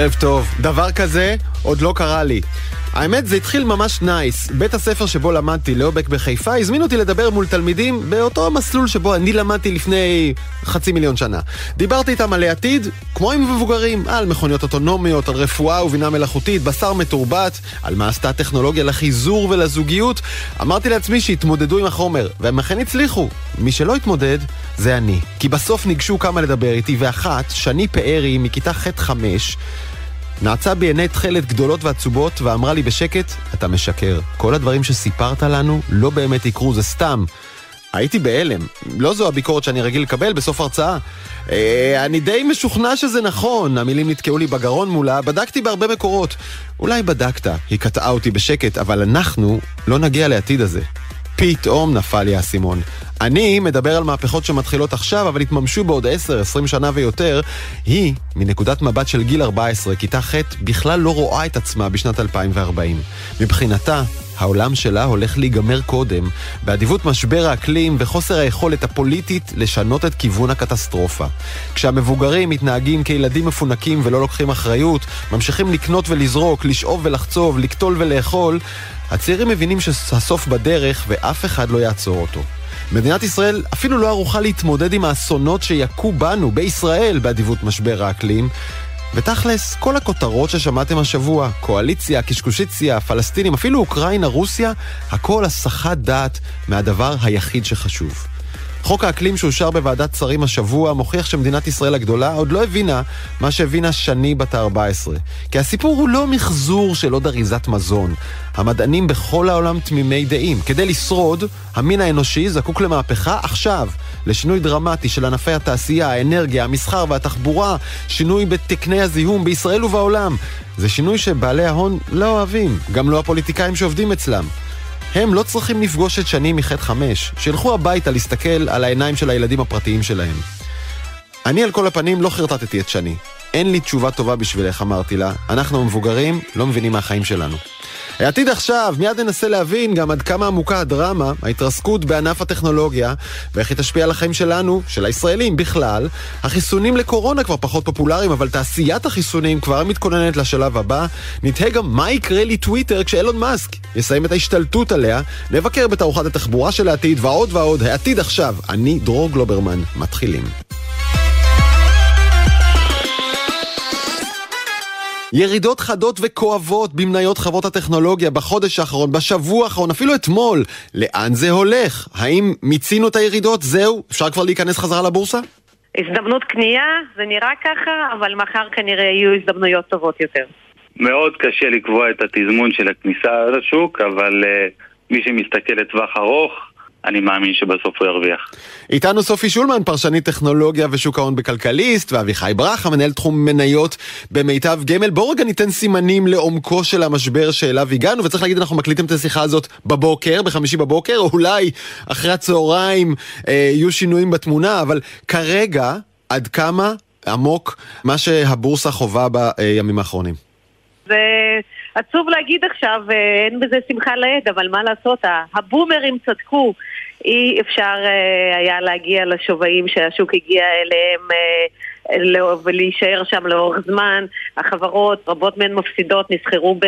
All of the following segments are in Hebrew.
ערב טוב. דבר כזה עוד לא קרה לי. האמת, זה התחיל ממש נייס. בית הספר שבו למדתי, ליאו בק בחיפה, הזמין אותי לדבר מול תלמידים באותו המסלול שבו אני למדתי לפני חצי מיליון שנה. דיברתי איתם על העתיד, כמו עם מבוגרים, על מכוניות אוטונומיות, על רפואה ובינה מלאכותית, בשר מתורבת, על מה עשתה הטכנולוגיה לחיזור ולזוגיות. אמרתי לעצמי שיתמודדו עם החומר, והם אכן הצליחו. מי שלא התמודד, זה אני. כי בסוף ניגשו כמה לדבר איתי, ואחת, שני פארי מכיתה ח'-5, נעצה בעיני תכלת גדולות ועצובות ואמרה לי בשקט, אתה משקר. כל הדברים שסיפרת לנו לא באמת יקרו, זה סתם. הייתי בהלם. לא זו הביקורת שאני רגיל לקבל בסוף הרצאה. אה, אני די משוכנע שזה נכון, המילים נתקעו לי בגרון מולה, בדקתי בהרבה מקורות. אולי בדקת, היא קטעה אותי בשקט, אבל אנחנו לא נגיע לעתיד הזה. פתאום נפל לי האסימון. אני מדבר על מהפכות שמתחילות עכשיו, אבל יתממשו בעוד 10-20 שנה ויותר. היא, מנקודת מבט של גיל 14, כיתה ח', בכלל לא רואה את עצמה בשנת 2040. מבחינתה, העולם שלה הולך להיגמר קודם, באדיבות משבר האקלים וחוסר היכולת הפוליטית לשנות את כיוון הקטסטרופה. כשהמבוגרים מתנהגים כילדים מפונקים ולא לוקחים אחריות, ממשיכים לקנות ולזרוק, לשאוב ולחצוב, לקטול ולאכול, הצעירים מבינים שהסוף בדרך ואף אחד לא יעצור אותו. מדינת ישראל אפילו לא ערוכה להתמודד עם האסונות שיכו בנו, בישראל, באדיבות משבר האקלים. ותכלס, כל הכותרות ששמעתם השבוע, קואליציה, קשקושיציה, פלסטינים, אפילו אוקראינה, רוסיה, הכל הסחת דעת מהדבר היחיד שחשוב. חוק האקלים שאושר בוועדת שרים השבוע מוכיח שמדינת ישראל הגדולה עוד לא הבינה מה שהבינה שני בת ה-14. כי הסיפור הוא לא מחזור של עוד אריזת מזון. המדענים בכל העולם תמימי דעים. כדי לשרוד, המין האנושי זקוק למהפכה עכשיו. לשינוי דרמטי של ענפי התעשייה, האנרגיה, המסחר והתחבורה, שינוי בתקני הזיהום בישראל ובעולם. זה שינוי שבעלי ההון לא אוהבים, גם לא הפוליטיקאים שעובדים אצלם. הם לא צריכים לפגוש את שני מחטא חמש, שילכו הביתה להסתכל על העיניים של הילדים הפרטיים שלהם. אני על כל הפנים לא חרטטתי את שני. אין לי תשובה טובה בשבילך, אמרתי לה. אנחנו המבוגרים לא מבינים מהחיים שלנו. העתיד עכשיו, מיד ננסה להבין גם עד כמה עמוקה הדרמה, ההתרסקות בענף הטכנולוגיה, ואיך היא תשפיע על החיים שלנו, של הישראלים בכלל. החיסונים לקורונה כבר פחות פופולריים, אבל תעשיית החיסונים כבר מתכוננת לשלב הבא. נתהה גם מה יקרה לטוויטר כשאילון מאסק יסיים את ההשתלטות עליה. נבקר בתערוכת התחבורה של העתיד, ועוד ועוד. העתיד עכשיו. אני דרור גלוברמן. מתחילים. ירידות חדות וכואבות במניות חברות הטכנולוגיה בחודש האחרון, בשבוע האחרון, אפילו אתמול. לאן זה הולך? האם מיצינו את הירידות? זהו? אפשר כבר להיכנס חזרה לבורסה? הזדמנות קנייה, זה נראה ככה, אבל מחר כנראה יהיו הזדמנויות טובות יותר. מאוד קשה לקבוע את התזמון של הכניסה לשוק, אבל uh, מי שמסתכל לטווח ארוך, אני מאמין שבסוף הוא ירוויח. איתנו סופי שולמן, פרשנית טכנולוגיה ושוק ההון בכלכליסט, ואביחי ברכה, מנהל תחום מניות במיטב גמל. בואו רגע ניתן סימנים לעומקו של המשבר שאליו הגענו, וצריך להגיד, אנחנו מקליטים את השיחה הזאת בבוקר, בחמישי בבוקר, או אולי אחרי הצהריים אה, יהיו שינויים בתמונה, אבל כרגע, עד כמה עמוק מה שהבורסה חווה בימים האחרונים? זה... עצוב להגיד עכשיו, אה, אין בזה שמחה לאיד, אבל מה לעשות, הבומרים צדקו. אי אפשר אה, היה להגיע לשווים שהשוק הגיע אליהם אה, ולהישאר שם לאורך זמן. החברות, רבות מהן מפסידות, נסחרו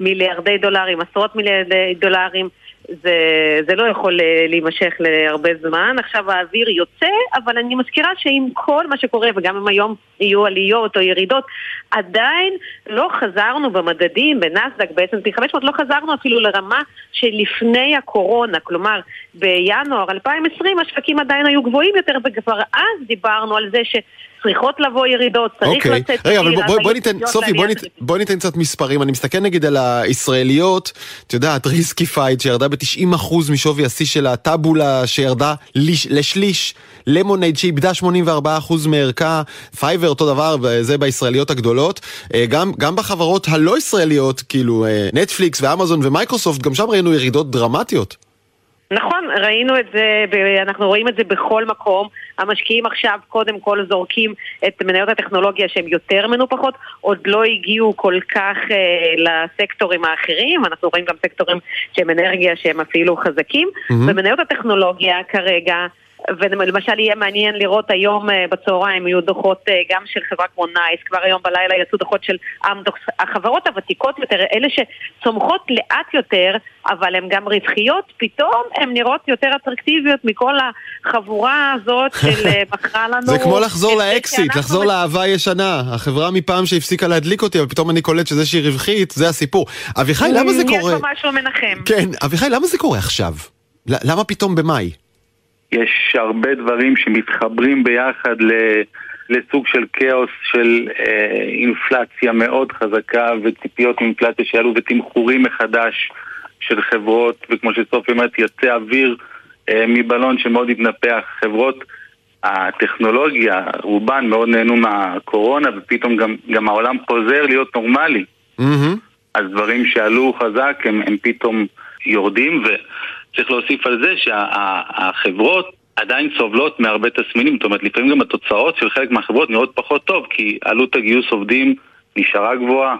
במיליארדי דולרים, עשרות מיליארדי דולרים. זה, זה לא יכול אה, להימשך להרבה זמן. עכשיו האוויר יוצא, אבל אני מזכירה שעם כל מה שקורה, וגם אם היום יהיו עליות או ירידות, עדיין לא חזרנו במדדים, בנסדק, בעצם P500, לא חזרנו אפילו לרמה שלפני הקורונה. כלומר, בינואר 2020 השווקים עדיין היו גבוהים יותר, וכבר אז דיברנו על זה ש... צריכות לבוא ירידות, צריך okay. אוקיי. לצאת... רגע, אבל בואי בוא, בוא ניתן, סופי, בואי ניתן, בוא ניתן קצת מספרים. אני מסתכל נגיד על הישראליות, את יודעת, ריסקיפייד שירדה ב-90% משווי השיא שלה, טאבולה שירדה לשליש, למונייד שאיבדה 84% מערכה, פייבר אותו דבר, זה בישראליות הגדולות. אה, גם, גם בחברות הלא ישראליות, כאילו נטפליקס אה, ואמזון ומייקרוסופט, גם שם ראינו ירידות דרמטיות. נכון, ראינו את זה, אנחנו רואים את זה בכל מקום. המשקיעים עכשיו קודם כל זורקים את מניות הטכנולוגיה שהן יותר מנופחות, עוד לא הגיעו כל כך אה, לסקטורים האחרים, אנחנו רואים גם סקטורים שהם אנרגיה שהם אפילו חזקים, mm-hmm. ומניות הטכנולוגיה כרגע ולמשל יהיה מעניין לראות היום אה, בצהריים, יהיו דוחות אה, גם של חברה כמו נייס, כבר היום בלילה יצאו דוחות של אמדוקס. החברות הוותיקות יותר, אלה שצומחות לאט יותר, אבל הן גם רווחיות, פתאום הן נראות יותר אטרקטיביות מכל החבורה הזאת של אה, מכרה לנו... זה כמו לחזור לאקסיט, לחזור לאהבה הישנה. החברה מפעם שהפסיקה להדליק אותי, אבל פתאום אני קולט שזה שהיא רווחית, זה הסיפור. אביחי, למה זה קורה? יש פה משהו מנחם. כן, אביחי, למה זה קורה עכשיו? למה פתאום במאי? יש הרבה דברים שמתחברים ביחד ל... לסוג של כאוס של אה, אינפלציה מאוד חזקה וציפיות מאינפלציה שיעלו ותמחורים מחדש של חברות, וכמו שסופי אומרת, יצא אוויר אה, מבלון שמאוד התנפח. חברות הטכנולוגיה, רובן מאוד נהנו מהקורונה, ופתאום גם, גם העולם חוזר להיות נורמלי. Mm-hmm. אז דברים שעלו חזק הם, הם פתאום יורדים, וצריך להוסיף על זה שהחברות שה, עדיין סובלות מהרבה תסמינים, זאת אומרת לפעמים גם התוצאות של חלק מהחברות נראות פחות טוב, כי עלות הגיוס עובדים נשארה גבוהה.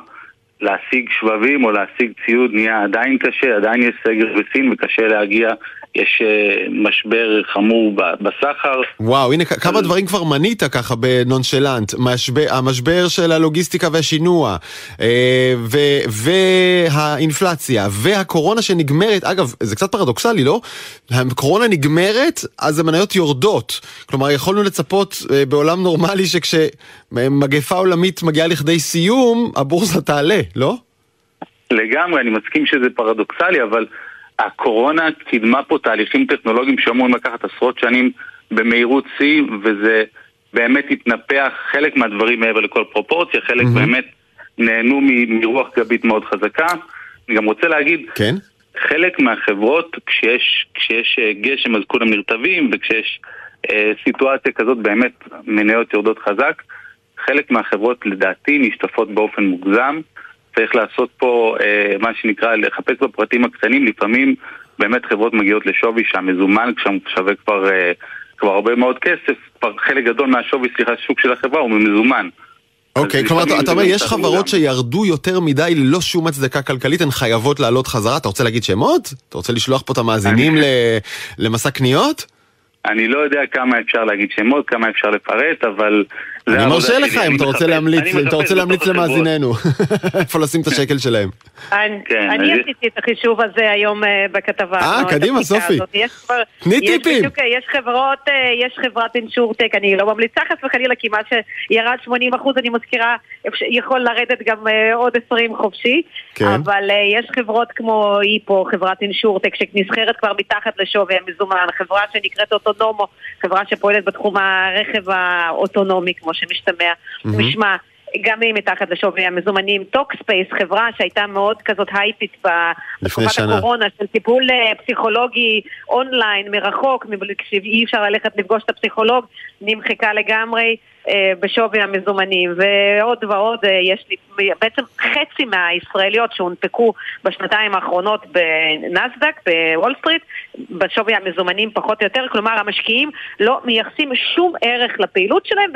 להשיג שבבים או להשיג ציוד נהיה עדיין קשה, עדיין יש סגר בסין וקשה להגיע יש אה, משבר חמור בסחר. וואו, הנה כמה דברים כבר מנית ככה בנונשלנט. משבר, המשבר של הלוגיסטיקה והשינוע, אה, ו, והאינפלציה, והקורונה שנגמרת, אגב, זה קצת פרדוקסלי, לא? הקורונה נגמרת, אז המניות יורדות. כלומר, יכולנו לצפות אה, בעולם נורמלי שכשמגפה עולמית מגיעה לכדי סיום, הבורסה תעלה, לא? לגמרי, אני מסכים שזה פרדוקסלי, אבל... הקורונה קידמה פה תהליכים טכנולוגיים שאמורים לקחת עשרות שנים במהירות שיא, וזה באמת התנפח חלק מהדברים מעבר לכל פרופורציה, חלק mm-hmm. באמת נהנו מרוח גבית מאוד חזקה. אני גם רוצה להגיד, כן? חלק מהחברות, כשיש, כשיש אה, גשם אז כולם נרטבים, וכשיש אה, סיטואציה כזאת באמת מניות יורדות חזק, חלק מהחברות לדעתי נשטפות באופן מוגזם. צריך לעשות פה אה, מה שנקרא, לחפש בפרטים הקטנים, לפעמים באמת חברות מגיעות לשווי שהמזומן שווה כבר, אה, כבר הרבה מאוד כסף, כבר חלק גדול מהשווי, סליחה, שוק של החברה הוא ממזומן. אוקיי, כלומר אתה אומר יש חברות שירדו יותר מדי ללא שום הצדקה כלכלית, הן חייבות לעלות חזרה, אתה רוצה להגיד שמות? אתה רוצה לשלוח פה את המאזינים למסע קניות? אני לא יודע כמה אפשר להגיד שמות, כמה אפשר לפרט, אבל אני מרשה לך אם אתה רוצה להמליץ, אם אתה רוצה להמליץ למאזיננו, איפה לשים את השקל שלהם. אני כן, עשיתי את החישוב הזה היום אה, בכתבה. אה, קדימה, סופי. תני טיפים. יש חברות, אה, יש חברת אינשורטק, אני לא ממליצה חס וחלילה, כי מה שירד 80 אחוז, אני מזכירה, יכול לרדת גם אה, עוד 20 חופשי. כן. אבל יש חברות כמו היפו, חברת אינשורטק, שנסחרת כבר מתחת לשווי המזומן, חברה שנקראת אוטונומו, חברה שפועלת בתחום הרכב האוטונומי, כמו שמשתמע, משמע. גם היא מתחת לשווי המזומנים. טוקספייס, חברה שהייתה מאוד כזאת הייפית בתקופת הקורונה, של טיפול אה, פסיכולוגי אונליין, מרחוק, כשאי אפשר ללכת לפגוש את הפסיכולוג, נמחקה לגמרי. אה, בשווי המזומנים ועוד ועוד אה, יש לי בעצם חצי מהישראליות שהונפקו בשנתיים האחרונות בנסדק, בוול סטריט, בשווי המזומנים פחות או יותר, כלומר המשקיעים לא מייחסים שום ערך לפעילות שלהם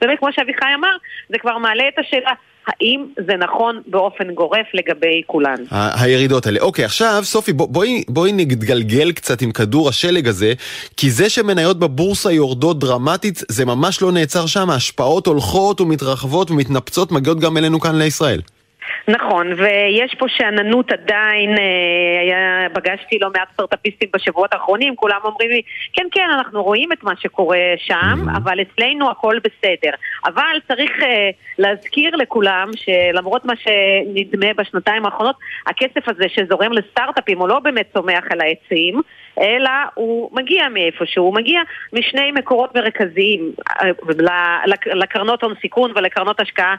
ובאמת כמו שאביחי אמר זה כבר מעלה את השאלה האם זה נכון באופן גורף לגבי כולן. הירידות האלה. אוקיי, עכשיו, סופי, בואי, בואי נתגלגל קצת עם כדור השלג הזה, כי זה שמניות בבורסה יורדות דרמטית, זה ממש לא נעצר שם, ההשפעות הולכות ומתרחבות ומתנפצות, מגיעות גם אלינו כאן לישראל. נכון, ויש פה שאננות עדיין, אה, היה, פגשתי לא מעט סטארטאפיסטים בשבועות האחרונים, כולם אומרים לי, כן, כן, אנחנו רואים את מה שקורה שם, mm-hmm. אבל אצלנו הכל בסדר. אבל צריך uh, להזכיר לכולם שלמרות מה שנדמה בשנתיים האחרונות, הכסף הזה שזורם לסטארט-אפים הוא לא באמת צומח על העצים, אלא הוא מגיע מאיפשהו, הוא מגיע משני מקורות מרכזיים אה, לקרנות הון סיכון ולקרנות השקעה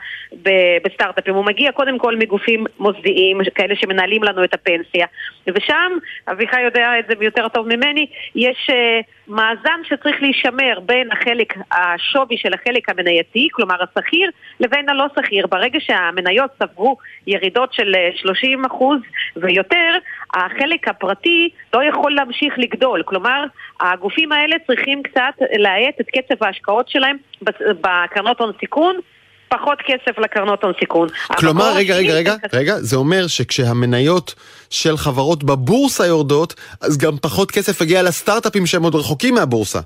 בסטארט-אפים. הוא מגיע קודם כל מגופים מוסדיים, כאלה שמנהלים לנו את הפנסיה, ושם, אביחי יודע את זה יותר טוב ממני, יש uh, מאזן שצריך להישמר בין החלק, השווי של החלק המנייתי, כלומר השכיר, לבין הלא שכיר. ברגע שהמניות צברו ירידות של 30% אה, ויותר, החלק הפרטי לא יכול להמשיך לגדול. כלומר, הגופים האלה צריכים קצת להאט את קצב ההשקעות שלהם בקרנות הון סיכון. פחות כסף לקרנות הון סיכון. כלומר, רגע, רגע, רגע, רגע, זה אומר שכשהמניות של חברות בבורסה יורדות, אז גם פחות כסף יגיע לסטארט-אפים שהם עוד רחוקים מהבורסה.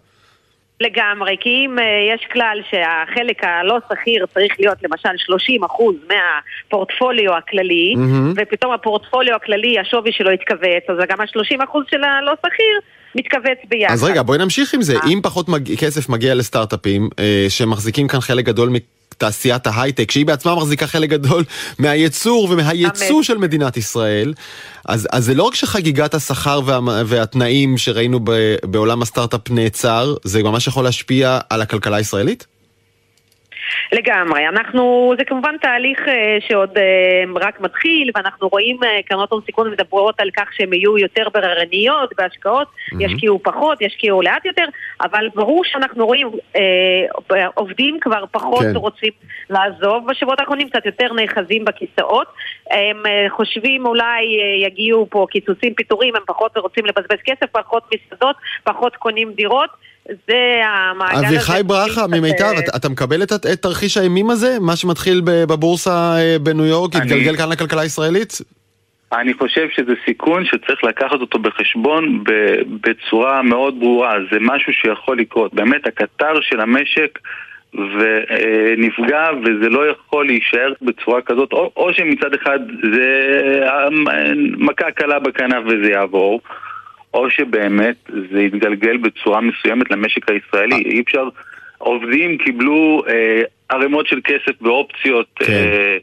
לגמרי, כי אם uh, יש כלל שהחלק הלא שכיר צריך להיות למשל 30% מהפורטפוליו הכללי, mm-hmm. ופתאום הפורטפוליו הכללי, השווי שלו יתכווץ, אז גם ה-30% של הלא שכיר מתכווץ ביחד. אז רגע, בואי נמשיך עם זה. אה. אם פחות מג... כסף מגיע לסטארט-אפים, אה, שמחזיקים כאן חלק גדול תעשיית ההייטק, שהיא בעצמה מחזיקה חלק גדול מהייצור ומהייצוא של מדינת ישראל. אז, אז זה לא רק שחגיגת השכר וה, והתנאים שראינו ב, בעולם הסטארט-אפ נעצר, זה ממש יכול להשפיע על הכלכלה הישראלית? לגמרי. אנחנו, זה כמובן תהליך uh, שעוד uh, רק מתחיל, ואנחנו רואים uh, קרנות הון סיכון מדברות על כך שהן יהיו יותר בררניות בהשקעות, mm-hmm. ישקיעו פחות, ישקיעו לאט יותר, אבל ברור שאנחנו רואים uh, עובדים כבר פחות כן. רוצים לעזוב בשבועות האחרונים, קצת יותר נאחזים בכיסאות. הם חושבים אולי יגיעו פה קיצוצים, פיטורים, הם פחות רוצים לבזבז כסף, פחות מסעדות, פחות קונים דירות. זה המעגל הזה. אביחי ברכה ממיטב, אתה, אתה מקבל את, את תרחיש האימים הזה? מה שמתחיל בבורסה אה, בניו יורק, אני... יתגלגל כאן לכלכלה הישראלית? אני חושב שזה סיכון שצריך לקחת אותו בחשבון בצורה מאוד ברורה. זה משהו שיכול לקרות. באמת, הקטר של המשק ונפגע, וזה לא יכול להישאר בצורה כזאת. או, או שמצד אחד זה אה, מכה קלה בכנף וזה יעבור. או שבאמת זה יתגלגל בצורה מסוימת למשק הישראלי. אה. אי אפשר... עובדים קיבלו אה, ערימות של כסף ואופציות. כן. אה,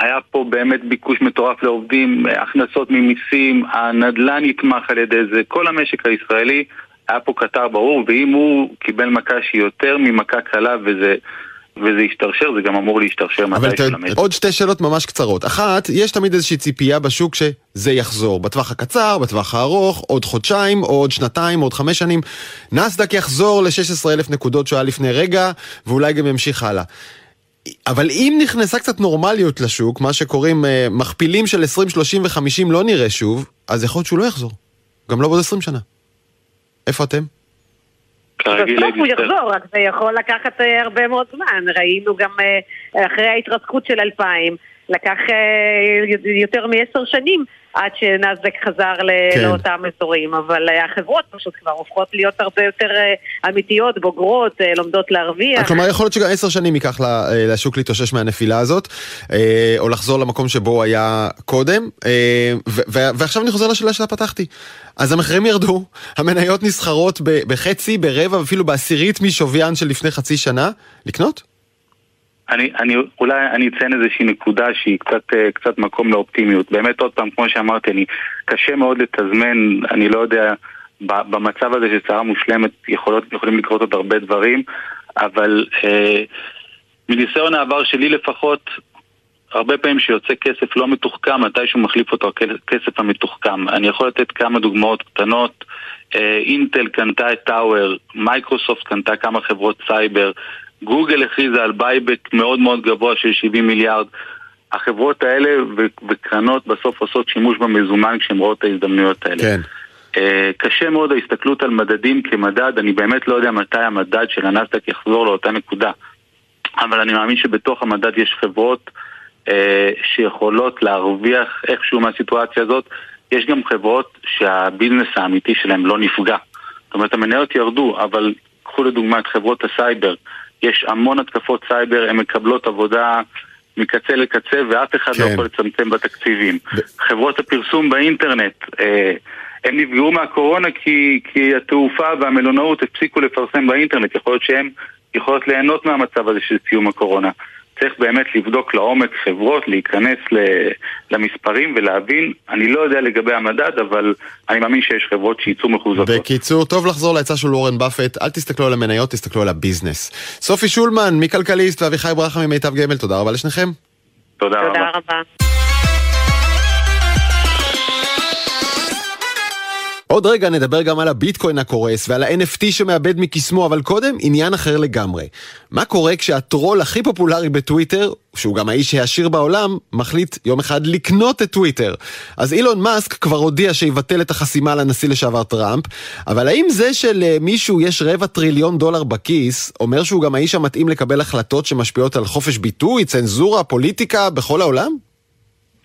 היה פה באמת ביקוש מטורף לעובדים, הכנסות ממיסים, הנדל"ן נתמך על ידי זה, כל המשק הישראלי היה פה קטר ברור, ואם הוא קיבל מכה שהיא יותר ממכה קלה וזה וזה ישתרשר, זה גם אמור להשתרשר מתי של המשק. עוד שתי שאלות ממש קצרות. אחת, יש תמיד איזושהי ציפייה בשוק שזה יחזור. בטווח הקצר, בטווח הארוך, עוד חודשיים, או עוד שנתיים, עוד חמש שנים. נסדק יחזור ל-16,000 נקודות שהיה לפני רגע, ואולי גם ימשיך הלאה. אבל אם נכנסה קצת נורמליות לשוק, מה שקוראים uh, מכפילים של 20, 30 ו-50 לא נראה שוב, אז יכול להיות שהוא לא יחזור. גם לא בעוד 20 שנה. איפה אתם? בסוף הוא יחזור, רק זה יכול לקחת אה, הרבה מאוד זמן. ראינו גם אה, אחרי ההתרסקות של 2000, לקח אה, יותר מעשר שנים עד שנאסדק חזר כן. לאותם אזורים, אבל החברות פשוט כבר הופכות להיות הרבה יותר אמיתיות, בוגרות, לומדות להרוויח. כלומר, יכול להיות שגם עשר שנים ייקח לשוק להתאושש מהנפילה הזאת, או לחזור למקום שבו היה קודם, ועכשיו אני חוזר לשאלה שלה פתחתי. אז המחירים ירדו, המניות נסחרות בחצי, ברבע, אפילו בעשירית משוויין של לפני חצי שנה. לקנות? אני, אני, אולי אני אציין איזושהי נקודה שהיא קצת, אה, קצת מקום לאופטימיות. באמת, עוד פעם, כמו שאמרתי, אני, קשה מאוד לתזמן, אני לא יודע, במצב הזה של צרה מושלמת יכולות, יכולים לקרות עוד הרבה דברים, אבל אה, מניסיון העבר שלי לפחות, הרבה פעמים שיוצא כסף לא מתוחכם, מתישהו מחליף אותו הכסף המתוחכם. אני יכול לתת כמה דוגמאות קטנות. אה, אינטל קנתה את טאוור, מייקרוסופט קנתה כמה חברות סייבר, גוגל הכריזה על buyback מאוד מאוד גבוה של 70 מיליארד. החברות האלה וקרנות בסוף עושות שימוש במזומן כשהן רואות את ההזדמנויות האלה. כן. Uh, קשה מאוד ההסתכלות על מדדים כמדד, אני באמת לא יודע מתי המדד של הנסדק יחזור לאותה נקודה. אבל אני מאמין שבתוך המדד יש חברות uh, שיכולות להרוויח איכשהו מהסיטואציה הזאת. יש גם חברות שה business האמיתי שלהם לא נפגע. זאת אומרת, המניות ירדו, אבל קחו לדוגמה את חברות הסייבר. יש המון התקפות סייבר, הן מקבלות עבודה מקצה לקצה ואף אחד לא כן. לא יכול לצמצם בתקציבים. ב... חברות הפרסום באינטרנט, אה, הם נפגעו מהקורונה כי, כי התעופה והמלונאות הפסיקו לפרסם באינטרנט, יכול להיות שהן יכולות ליהנות מהמצב הזה של סיום הקורונה. צריך באמת לבדוק לעומק חברות, להיכנס למספרים ולהבין, אני לא יודע לגבי המדד, אבל אני מאמין שיש חברות שייצאו מחוזקות. בקיצור, טוב לחזור לעצה של אורן באפט, אל תסתכלו על המניות, תסתכלו על הביזנס. סופי שולמן מכלכליסט ואביחי ברכה ממיטב גמל, תודה רבה לשניכם. תודה, תודה רבה. רבה. עוד רגע נדבר גם על הביטקוין הקורס ועל ה-NFT שמאבד מקסמו, אבל קודם עניין אחר לגמרי. מה קורה כשהטרול הכי פופולרי בטוויטר, שהוא גם האיש העשיר בעולם, מחליט יום אחד לקנות את טוויטר? אז אילון מאסק כבר הודיע שיבטל את החסימה לנשיא לשעבר טראמפ, אבל האם זה שלמישהו יש רבע טריליון דולר בכיס, אומר שהוא גם האיש המתאים לקבל החלטות שמשפיעות על חופש ביטוי, צנזורה, פוליטיקה בכל העולם?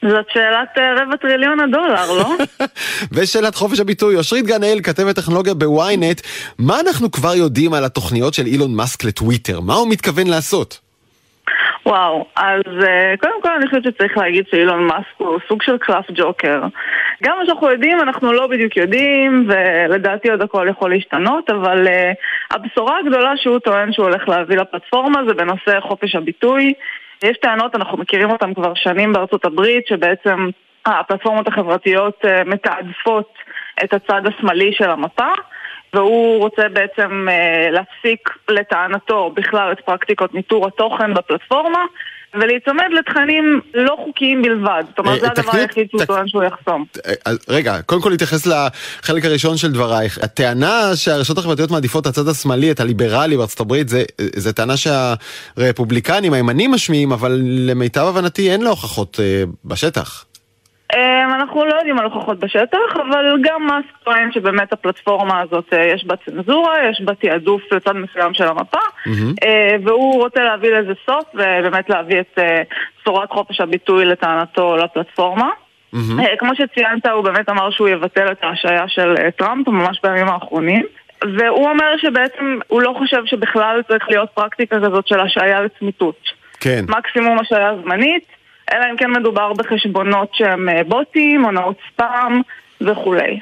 זאת שאלת אה, רבע טריליון הדולר, לא? ושאלת חופש הביטוי, אושרית גנאל, כתבת טכנולוגיה בוויינט, מה אנחנו כבר יודעים על התוכניות של אילון מאסק לטוויטר? מה הוא מתכוון לעשות? וואו, אז uh, קודם כל אני חושבת שצריך להגיד שאילון מאסק הוא סוג של קלף ג'וקר. גם מה שאנחנו יודעים, אנחנו לא בדיוק יודעים, ולדעתי עוד הכל יכול להשתנות, אבל uh, הבשורה הגדולה שהוא טוען שהוא הולך להביא לפלטפורמה זה בנושא חופש הביטוי. יש טענות, אנחנו מכירים אותן כבר שנים בארצות הברית, שבעצם הפלטפורמות החברתיות uh, מתעדפות את הצד השמאלי של המפה. והוא רוצה בעצם אה, להפסיק לטענתו בכלל את פרקטיקות ניטור התוכן בפלטפורמה ולהיצמד לתכנים לא חוקיים בלבד. זאת אומרת, אה, זה הדבר היחיד שהוא טוען שהוא יחסום. אה, רגע, קודם כל להתייחס לחלק הראשון של דברייך. הטענה שהרשתות החברתיות מעדיפות את הצד השמאלי, את הליברלי בארצות הברית, זה טענה שהרפובליקנים, הימנים משמיעים, אבל למיטב הבנתי אין לה הוכחות בשטח. אמ, אנחנו לא יודעים על הוכחות בשטח, אבל גם מאסק טוען שבאמת הפלטפורמה הזאת אה, יש בה צנזורה, יש בה תעדוף לצד מסוים של המפה, mm-hmm. והוא רוצה להביא לזה סוף ובאמת להביא את אה, בשורת חופש הביטוי לטענתו לפלטפורמה. Mm-hmm. כמו שציינת, הוא באמת אמר שהוא יבטל את ההשעיה של טראמפ ממש בימים האחרונים. והוא אומר שבעצם הוא לא חושב שבכלל צריך להיות פרקטיקה כזאת של השעיה לצמיתות. כן. מקסימום השעיה זמנית. אלא אם כן מדובר בחשבונות שהם אה, בוטים, הונאות ספאם וכולי.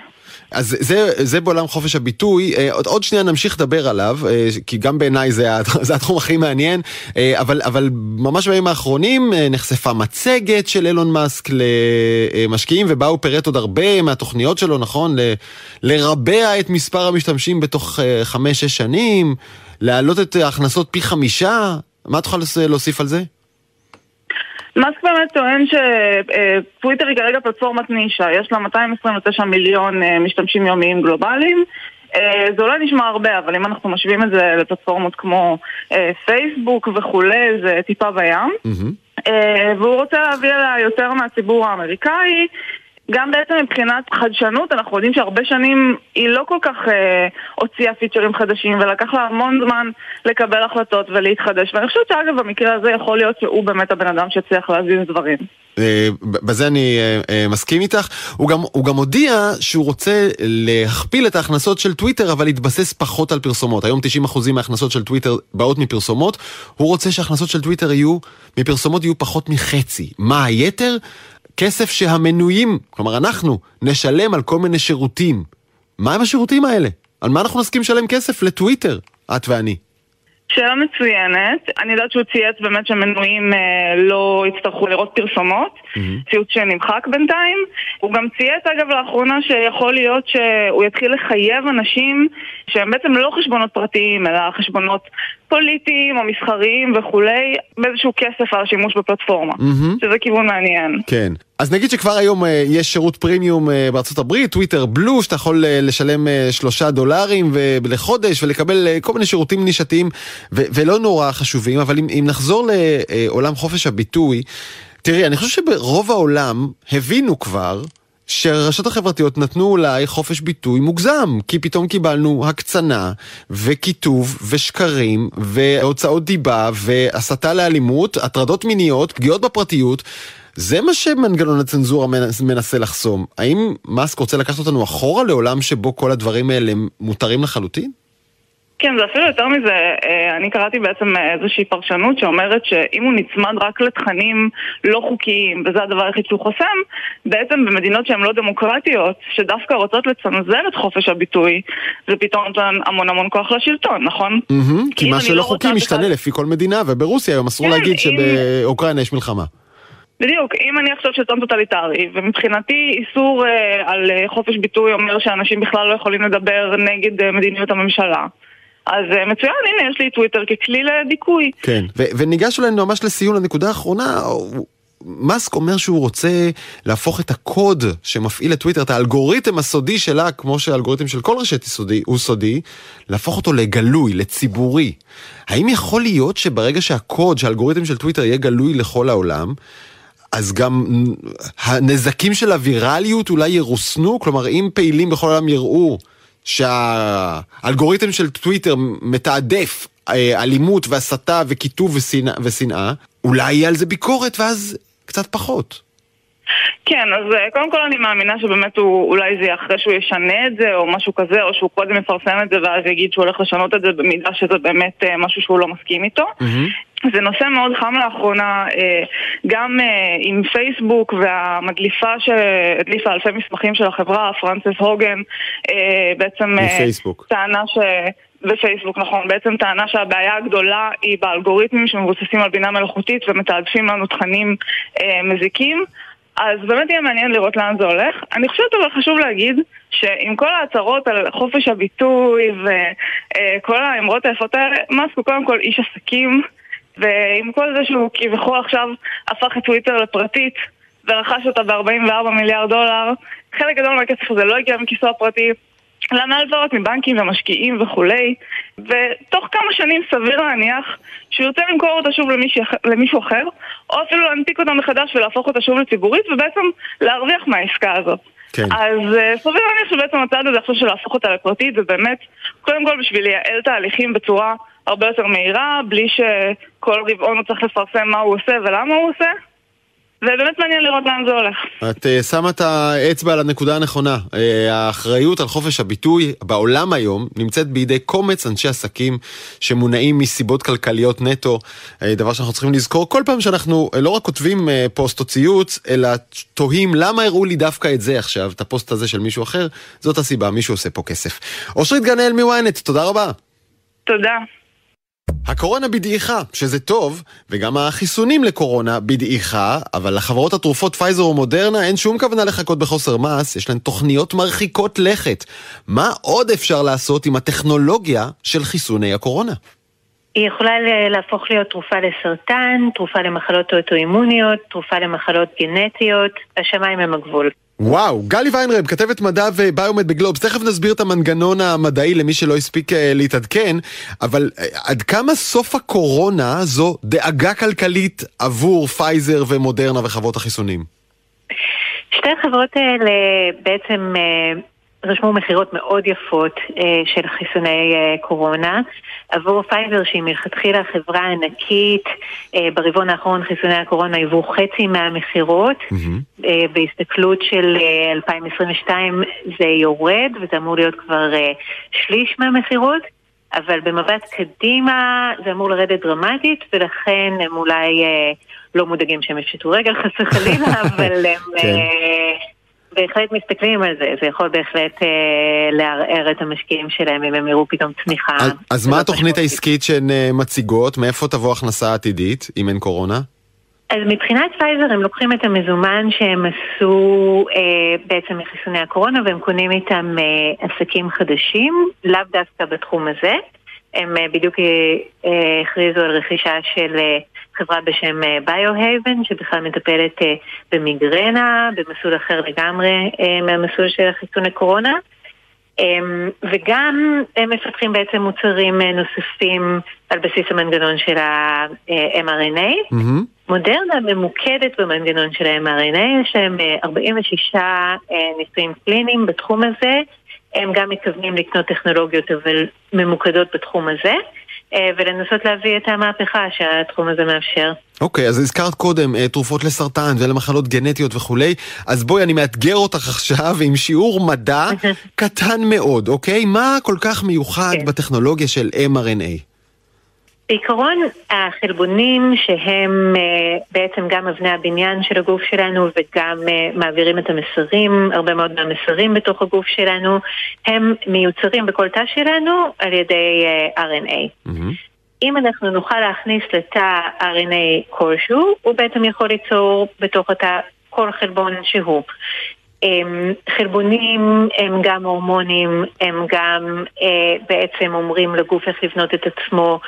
אז זה, זה בעולם חופש הביטוי, אה, עוד, עוד שנייה נמשיך לדבר עליו, אה, כי גם בעיניי זה, זה התחום הכי מעניין, אבל, אבל ממש בימים האחרונים נחשפה מצגת של אילון מאסק למשקיעים, ובה הוא פירט עוד הרבה מהתוכניות שלו, נכון? ל, לרבע את מספר המשתמשים בתוך חמש-שש שנים, להעלות את ההכנסות פי חמישה, מה תוכל להוסיף על זה? מאסק באמת טוען שטוויטר היא כרגע פלטפורמת נישה, יש לה 229 מיליון אה, משתמשים יומיים גלובליים. אה, זה אולי נשמע הרבה, אבל אם אנחנו משווים את זה לפלטפורמות כמו אה, פייסבוק וכולי, זה טיפה בים. Mm-hmm. והוא רוצה להביא אליה יותר מהציבור האמריקאי. גם בעצם מבחינת חדשנות, אנחנו יודעים שהרבה שנים היא לא כל כך אה, הוציאה פיצ'רים חדשים, ולקח לה המון זמן לקבל החלטות ולהתחדש. ואני חושבת שאגב, במקרה הזה יכול להיות שהוא באמת הבן אדם שהצליח להזיז דברים. אה, בזה אני אה, אה, מסכים איתך. הוא גם, הוא גם הודיע שהוא רוצה להכפיל את ההכנסות של טוויטר, אבל להתבסס פחות על פרסומות. היום 90% מההכנסות של טוויטר באות מפרסומות. הוא רוצה שההכנסות של טוויטר יהיו, מפרסומות יהיו פחות מחצי. מה היתר? כסף שהמנויים, כלומר אנחנו, נשלם על כל מיני שירותים. מה הם השירותים האלה? על מה אנחנו נסכים לשלם כסף לטוויטר, את ואני? שאלה מצוינת. אני יודעת שהוא צייץ באמת שמנויים אה, לא יצטרכו לראות פרסומות, mm-hmm. ציוץ שנמחק בינתיים. הוא גם צייץ אגב לאחרונה שיכול להיות שהוא יתחיל לחייב אנשים שהם בעצם לא חשבונות פרטיים, אלא חשבונות פוליטיים או מסחריים וכולי, באיזשהו כסף על השימוש בפלטפורמה. Mm-hmm. שזה כיוון מעניין. כן. אז נגיד שכבר היום uh, יש שירות פרימיום uh, בארצות הברית, טוויטר בלו, שאתה יכול uh, לשלם שלושה דולרים לחודש ולקבל כל מיני שירותים נישתיים ו- ולא נורא חשובים, אבל אם, אם נחזור לעולם חופש הביטוי, תראי, אני חושב שברוב העולם הבינו כבר שהרשתות החברתיות נתנו אולי חופש ביטוי מוגזם, כי פתאום קיבלנו הקצנה וקיטוב ושקרים והוצאות דיבה והסתה לאלימות, הטרדות מיניות, פגיעות בפרטיות. זה מה שמנגנון הצנזורה מנסה לחסום. האם מאסק רוצה לקחת אותנו אחורה לעולם שבו כל הדברים האלה מותרים לחלוטין? כן, זה אפילו יותר מזה, אה, אני קראתי בעצם איזושהי פרשנות שאומרת שאם הוא נצמד רק לתכנים לא חוקיים, וזה הדבר היחיד שהוא חוסם, בעצם במדינות שהן לא דמוקרטיות, שדווקא רוצות לצנזר את חופש הביטוי, זה פתאום נותן המון המון כוח לשלטון, נכון? כי מה שלא לא חוקי משתנה לפי כל מדינה, וברוסיה היום אסור כן, להגיד שבאוקראינה יש מלחמה. בדיוק, אם אני עכשיו שלטון טוטליטרי, ומבחינתי איסור אה, על אה, חופש ביטוי אומר שאנשים בכלל לא יכולים לדבר נגד אה, מדיניות הממשלה. אז אה, מצוין, הנה יש לי טוויטר ככלי לדיכוי. כן, וניגש אולי ממש לסיום לנקודה האחרונה, מאסק אומר שהוא רוצה להפוך את הקוד שמפעיל את טוויטר, את האלגוריתם הסודי שלה, כמו שהאלגוריתם של כל רשת סודי, הוא סודי, להפוך אותו לגלוי, לציבורי. האם יכול להיות שברגע שהקוד, שהאלגוריתם של טוויטר יהיה גלוי לכל העולם, אז גם הנזקים של הווירליות אולי ירוסנו? כלומר, אם פעילים בכל העולם יראו שהאלגוריתם של טוויטר מתעדף אה, אלימות והסתה וקיטוב ושנאה, אולי יהיה על זה ביקורת ואז קצת פחות. כן, אז אה, קודם כל אני מאמינה שבאמת הוא, אולי זה יהיה אחרי שהוא ישנה את זה או משהו כזה, או שהוא קודם יפרסם את זה ואז יגיד שהוא הולך לשנות את זה במידה שזה באמת אה, משהו שהוא לא מסכים איתו. Mm-hmm. זה נושא מאוד חם לאחרונה, גם עם פייסבוק והמדליפה שהדליפה אלפי מסמכים של החברה, פרנסס הוגן, בעצם טענה ש... בפייסבוק, נכון. בעצם טענה שהבעיה הגדולה היא באלגוריתמים שמבוססים על בינה מלאכותית ומתעדפים לנו תכנים אה, מזיקים. אז באמת יהיה מעניין לראות לאן זה הולך. אני חושבת אבל חשוב להגיד שעם כל ההצהרות על חופש הביטוי וכל האמרות היפות האלה, מאסק הוא קודם כל איש עסקים, ועם כל זה שהוא כביכול עכשיו הפך את טוויטר לפרטית ורכש אותה ב-44 מיליארד דולר, חלק גדול מהכסף הזה לא הגיע מכיסו הפרטי. למה הלוואות מבנקים ומשקיעים וכולי, ותוך כמה שנים סביר להניח שהוא ירצה למכור אותה שוב למישהו, למישהו אחר, או אפילו להנפיק אותה מחדש ולהפוך אותה שוב לציבורית, ובעצם להרוויח מהעסקה הזאת. כן. אז uh, סביר להניח שבעצם הצעד הזה עכשיו של להפוך אותה לפרטית זה באמת, קודם כל בשביל לייעל תהליכים בצורה הרבה יותר מהירה, בלי שכל רבעון הוא צריך לפרסם מה הוא עושה ולמה הוא עושה. ובאמת מעניין לראות לאן זה הולך. את uh, שמה את האצבע על הנקודה הנכונה. Uh, האחריות על חופש הביטוי בעולם היום נמצאת בידי קומץ אנשי עסקים שמונעים מסיבות כלכליות נטו. Uh, דבר שאנחנו צריכים לזכור כל פעם שאנחנו uh, לא רק כותבים uh, פוסט או ציוץ, אלא תוהים למה הראו לי דווקא את זה עכשיו, את הפוסט הזה של מישהו אחר, זאת הסיבה, מישהו עושה פה כסף. אושרית גנאל מוויינט, תודה רבה. תודה. הקורונה בדעיכה, שזה טוב, וגם החיסונים לקורונה בדעיכה, אבל לחברות התרופות פייזר ומודרנה אין שום כוונה לחכות בחוסר מס, יש להן תוכניות מרחיקות לכת. מה עוד אפשר לעשות עם הטכנולוגיה של חיסוני הקורונה? היא יכולה להפוך להיות תרופה לסרטן, תרופה למחלות אוטואימוניות, תרופה למחלות גנטיות, השמיים הם הגבול. וואו, גלי ויינרב, כתבת מדע וביומד בגלובס, תכף נסביר את המנגנון המדעי למי שלא הספיק אה, להתעדכן, אבל אה, עד כמה סוף הקורונה זו דאגה כלכלית עבור פייזר ומודרנה וחברות החיסונים? שתי החברות האלה בעצם אה, רשמו מכירות מאוד יפות אה, של חיסוני אה, קורונה. עבור פייזר שהיא מלכתחילה חברה ענקית, אה, ברבעון האחרון חיסוני הקורונה היוו חצי מהמכירות. Mm-hmm. אה, בהסתכלות של אה, 2022 זה יורד וזה אמור להיות כבר אה, שליש מהמכירות. אבל במבט קדימה זה אמור לרדת דרמטית ולכן הם אולי אה, לא מודאגים שהם יפשטו רגל חס וחלילה, אבל הם... כן. אה, בהחלט מסתכלים על זה, זה יכול בהחלט אה, לערער את המשקיעים שלהם אם הם יראו פתאום צמיחה. אז, אז מה התוכנית העסקית שהן אה, מציגות? מאיפה תבוא הכנסה עתידית, אם אין קורונה? אז מבחינת פייזר הם לוקחים את המזומן שהם עשו אה, בעצם מחיסוני הקורונה והם קונים איתם אה, עסקים חדשים, לאו דווקא בתחום הזה. הם אה, בדיוק אה, הכריזו על רכישה של אה, חברה בשם ביו-הייבן, שבכלל מטפלת במיגרנה, במסלול אחר לגמרי מהמסלול של חיסוני קורונה. וגם הם מפתחים בעצם מוצרים נוספים על בסיס המנגנון של ה-mRNA. Mm-hmm. מודרנה ממוקדת במנגנון של ה-mRNA, יש להם 46 ניסויים קליניים בתחום הזה. הם גם מתכוונים לקנות טכנולוגיות אבל ממוקדות בתחום הזה. אה, ולנסות להביא את המהפכה שהתחום הזה מאפשר. אוקיי, okay, אז הזכרת קודם uh, תרופות לסרטן ולמחלות גנטיות וכולי, אז בואי, אני מאתגר אותך עכשיו עם שיעור מדע קטן מאוד, אוקיי? Okay? מה כל כך מיוחד okay. כן. בטכנולוגיה של mRNA? בעיקרון החלבונים שהם uh, בעצם גם אבני הבניין של הגוף שלנו וגם uh, מעבירים את המסרים, הרבה מאוד מהמסרים בתוך הגוף שלנו, הם מיוצרים בכל תא שלנו על ידי uh, RNA. Mm-hmm. אם אנחנו נוכל להכניס לתא RNA כלשהו, הוא בעצם יכול ליצור בתוך התא כל חלבון שהוא. חלבונים הם גם הורמונים, הם גם אה, בעצם אומרים לגוף איך לבנות את עצמו,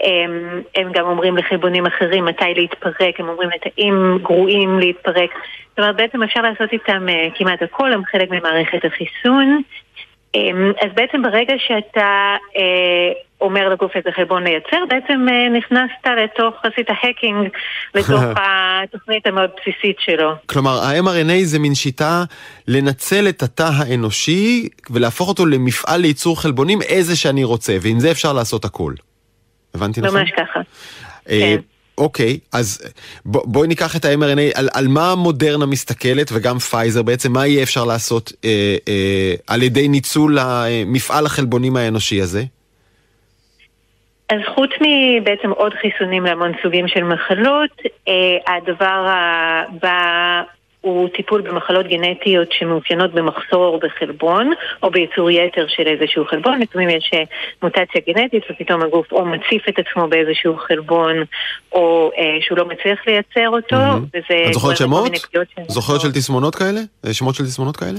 הם, הם גם אומרים לחלבונים אחרים מתי להתפרק, הם אומרים לתאים גרועים להתפרק. זאת אומרת, בעצם אפשר לעשות איתם אה, כמעט הכל, הם חלק ממערכת החיסון. אמ, אז בעצם ברגע שאתה אה, אומר לגוף איזה חלבון לייצר, בעצם אה, נכנסת לתוך, עשית האקינג לתוך התוכנית המאוד בסיסית שלו. כלומר, ה-mRNA זה מין שיטה לנצל את התא האנושי ולהפוך אותו למפעל לייצור חלבונים איזה שאני רוצה, ועם זה אפשר לעשות הכל. הבנתי נכון? ממש ככה. אה, כן. אוקיי, אז בוא, בואי ניקח את ה-mRNA, על, על מה מודרנה מסתכלת וגם פייזר בעצם, מה יהיה אפשר לעשות אה, אה, על ידי ניצול מפעל החלבונים האנושי הזה? אז חוץ מבעצם עוד חיסונים להמון סוגים של מחלות, אה, הדבר הבא הוא טיפול במחלות גנטיות שמאופיינות במחסור בחלבון או בייצור יתר של איזשהו חלבון. לפעמים יש אה, מוטציה גנטית ופתאום הגוף או מציף את עצמו באיזשהו חלבון או אה, שהוא לא מצליח לייצר אותו. Mm-hmm. וזה את זוכרת שמות? זוכרת של תסמונות כאלה? אה, שמות של תסמונות כאלה?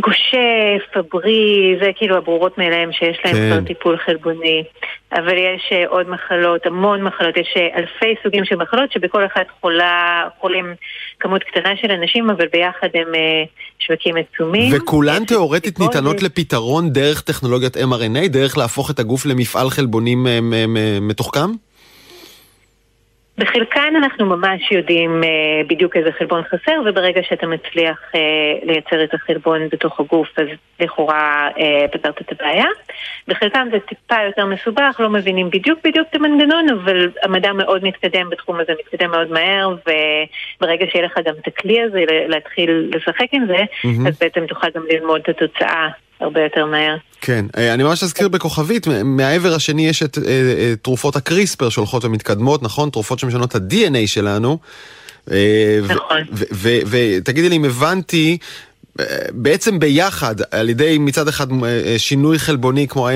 גושה, פברי, זה כאילו הברורות מאליהם שיש להם כן. כבר טיפול חלבוני. אבל יש אה, עוד מחלות, המון מחלות, יש אה, אלפי סוגים של מחלות שבכל אחת חולה, חולים כמות קטנה של אנשים, אבל ביחד הם אה, שווקים עצומים. וכולן תאורטית ניתנות לפתרון דרך טכנולוגיית mRNA, דרך להפוך את הגוף למפעל חלבונים מתוחכם? בחלקן אנחנו ממש יודעים uh, בדיוק איזה חלבון חסר, וברגע שאתה מצליח uh, לייצר את החלבון בתוך הגוף, אז לכאורה uh, פתרת את הבעיה. בחלקם זה טיפה יותר מסובך, לא מבינים בדיוק בדיוק את המנגנון, אבל המדע מאוד מתקדם בתחום הזה, מתקדם מאוד מהר, וברגע שיהיה לך גם את הכלי הזה להתחיל לשחק עם זה, mm-hmm. אז בעצם תוכל גם ללמוד את התוצאה הרבה יותר מהר. כן, אה, אני ממש אזכיר בכוכבית, מהעבר השני יש את אה, אה, תרופות הקריספר שהולכות ומתקדמות, נכון? תרופות שמשנות את ה-DNA שלנו. נכון. ותגידי לי אם הבנתי, בעצם ביחד, על ידי מצד אחד שינוי חלבוני כמו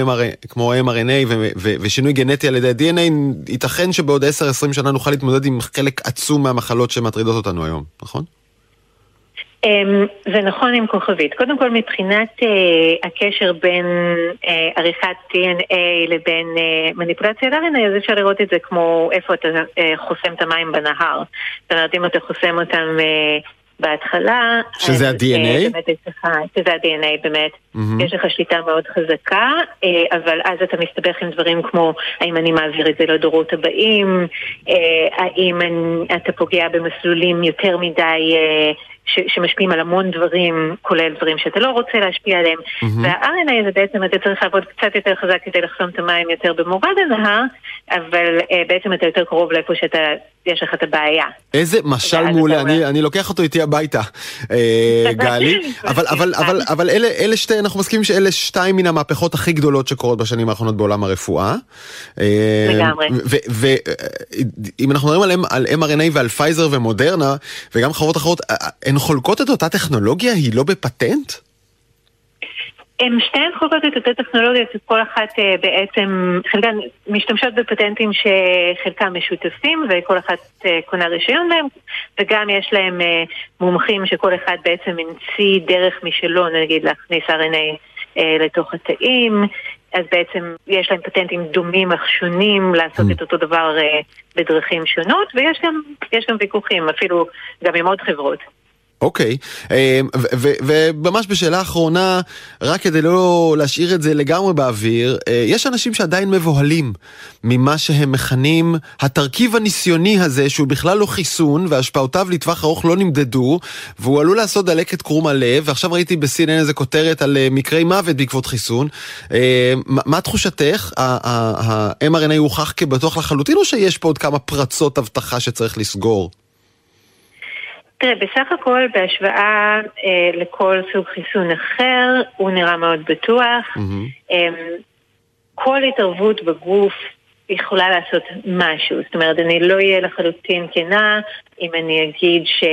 ה-mRNA ושינוי גנטי על ידי ה-DNA, ייתכן שבעוד 10-20 שנה נוכל להתמודד עם חלק עצום מהמחלות שמטרידות אותנו היום, נכון? אמ, זה נכון עם כוכבית. קודם כל מבחינת uh, הקשר בין uh, עריכת DNA לבין uh, מניפולציה לRNA, אז אפשר לראות את זה כמו איפה אתה uh, חוסם את המים בנהר. זאת אומרת, אם אתה חוסם אותם uh, בהתחלה... שזה ה-DNA? שזה ה-DNA באמת. Mm-hmm. יש לך שליטה מאוד חזקה, אבל אז אתה מסתבך עם דברים כמו האם אני מעביר את זה לדורות הבאים, האם אתה פוגע במסלולים יותר מדי... ש- שמשפיעים על המון דברים, כולל דברים שאתה לא רוצה להשפיע עליהם. Mm-hmm. וה-RNA זה בעצם, אתה צריך לעבוד קצת יותר חזק כדי לחסום את המים יותר במורד הנהר, אבל uh, בעצם אתה יותר קרוב לאיפה שאתה, יש לך את הבעיה. איזה משל מעולה, אני, אני לוקח אותו איתי הביתה, אה, גלי. אבל, אבל, אבל, אבל אלה, אלה שתי, אנחנו מסכימים שאלה שתיים מן המהפכות הכי גדולות שקורות בשנים האחרונות בעולם הרפואה. אה, לגמרי. ואם אנחנו מדברים על, על mRNA ועל פייזר ומודרנה, וגם חברות אחרות, הן חולקות את אותה טכנולוגיה? היא לא בפטנט? הן שתיהן חולקות את אותה טכנולוגיה, כל אחת uh, בעצם, חלקן משתמשות בפטנטים שחלקם משותפים וכל אחת uh, קונה רישיון להם, וגם יש להם uh, מומחים שכל אחד בעצם המציא דרך משלו, נגיד להכניס RNA לתוך התאים, אז בעצם יש להם פטנטים דומים אך שונים לעשות mm. את אותו דבר בדרכים שונות, ויש גם, גם ויכוחים, אפילו גם עם עוד חברות. אוקיי, אמ, וממש בשאלה אחרונה, רק כדי לא להשאיר את זה לגמרי באוויר, אה, יש אנשים שעדיין מבוהלים ממה שהם מכנים התרכיב הניסיוני הזה, שהוא בכלל לא חיסון, והשפעותיו לטווח ארוך לא נמדדו, והוא עלול לעשות דלקת קרום הלב, ועכשיו ראיתי ב-CNN איזה כותרת על אה, מקרי מוות בעקבות חיסון. אה, מה תחושתך? ה-mRNA הוכח כבטוח לחלוטין, או שיש פה עוד כמה פרצות אבטחה שצריך לסגור? תראה, בסך הכל בהשוואה אה, לכל סוג חיסון אחר, הוא נראה מאוד בטוח. Mm-hmm. אה, כל התערבות בגוף יכולה לעשות משהו. זאת אומרת, אני לא אהיה לחלוטין כנה אם אני אגיד ש...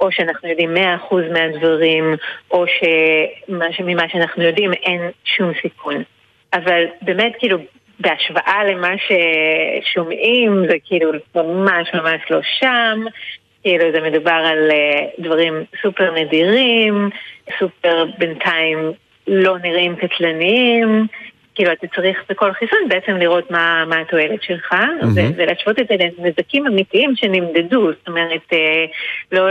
או שאנחנו יודעים 100% מהדברים, או שממה שאנחנו יודעים אין שום סיכון. אבל באמת, כאילו, בהשוואה למה ששומעים, זה כאילו ממש ממש לא שם. כאילו זה מדובר על דברים סופר נדירים, סופר בינתיים לא נראים קטלניים. כאילו אתה צריך בכל חיסון בעצם לראות מה, מה התועלת שלך mm-hmm. ולהשוות את זה לנזקים אמיתיים שנמדדו, זאת אומרת לא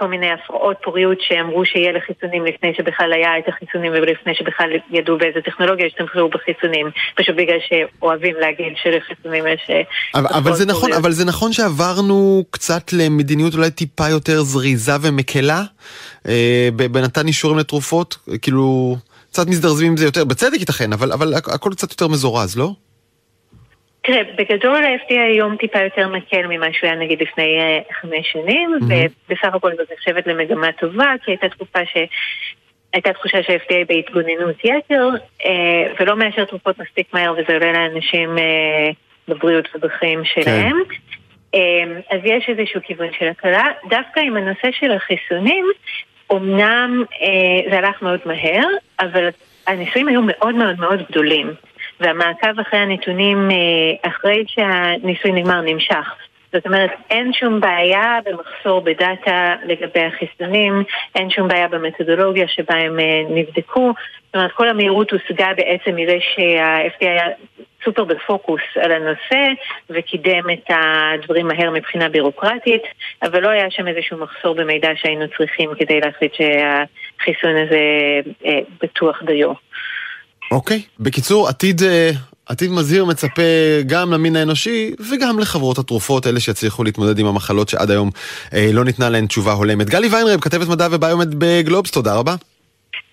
לכל מיני הפרעות פוריות שאמרו שיהיה לחיסונים לפני שבכלל היה את החיסונים ולפני שבכלל ידעו באיזה טכנולוגיה השתמשו בחיסונים, פשוט בגלל שאוהבים להגיד שלחיסונים יש... אבל, אבל, זה נכון, אבל זה נכון שעברנו קצת למדיניות אולי טיפה יותר זריזה ומקלה אה, במתן אישורים לתרופות, כאילו... קצת מזדרזים עם זה יותר, בצדק ייתכן, אבל, אבל הכל קצת יותר מזורז, לא? תראה, בגדול ה-FDA היום טיפה יותר מקל ממה שהוא היה נגיד לפני uh, חמש שנים, mm-hmm. ובסך הכל זאת נחשבת למגמה טובה, כי הייתה תקופה ש... הייתה תחושה שה-FDA בהתגוננות יתר, uh, ולא מאשר תרופות מספיק מהר, וזה עולה לאנשים uh, בבריאות ובחיים שלהם. כן. Um, אז יש איזשהו כיוון של הקלה. דווקא עם הנושא של החיסונים, אמנם אה, זה הלך מאוד מהר, אבל הניסויים היו מאוד מאוד מאוד גדולים, והמעקב אחרי הנתונים אה, אחרי שהניסוי נגמר נמשך. זאת אומרת, אין שום בעיה במחסור בדאטה לגבי החיסונים, אין שום בעיה במתודולוגיה שבה הם אה, נבדקו. זאת אומרת, כל המהירות הושגה בעצם מזה שה-FDA היה סופר בפוקוס על הנושא וקידם את הדברים מהר מבחינה בירוקרטית, אבל לא היה שם איזשהו מחסור במידע שהיינו צריכים כדי להחליט שהחיסון הזה אה, בטוח דיו. אוקיי, okay. בקיצור, עתיד אה, עתיד מזהיר מצפה גם למין האנושי וגם לחברות התרופות, אלה שיצליחו להתמודד עם המחלות שעד היום אה, לא ניתנה להן תשובה הולמת. גלי ויינרב, כתבת מדע וביומד בגלובס, תודה רבה.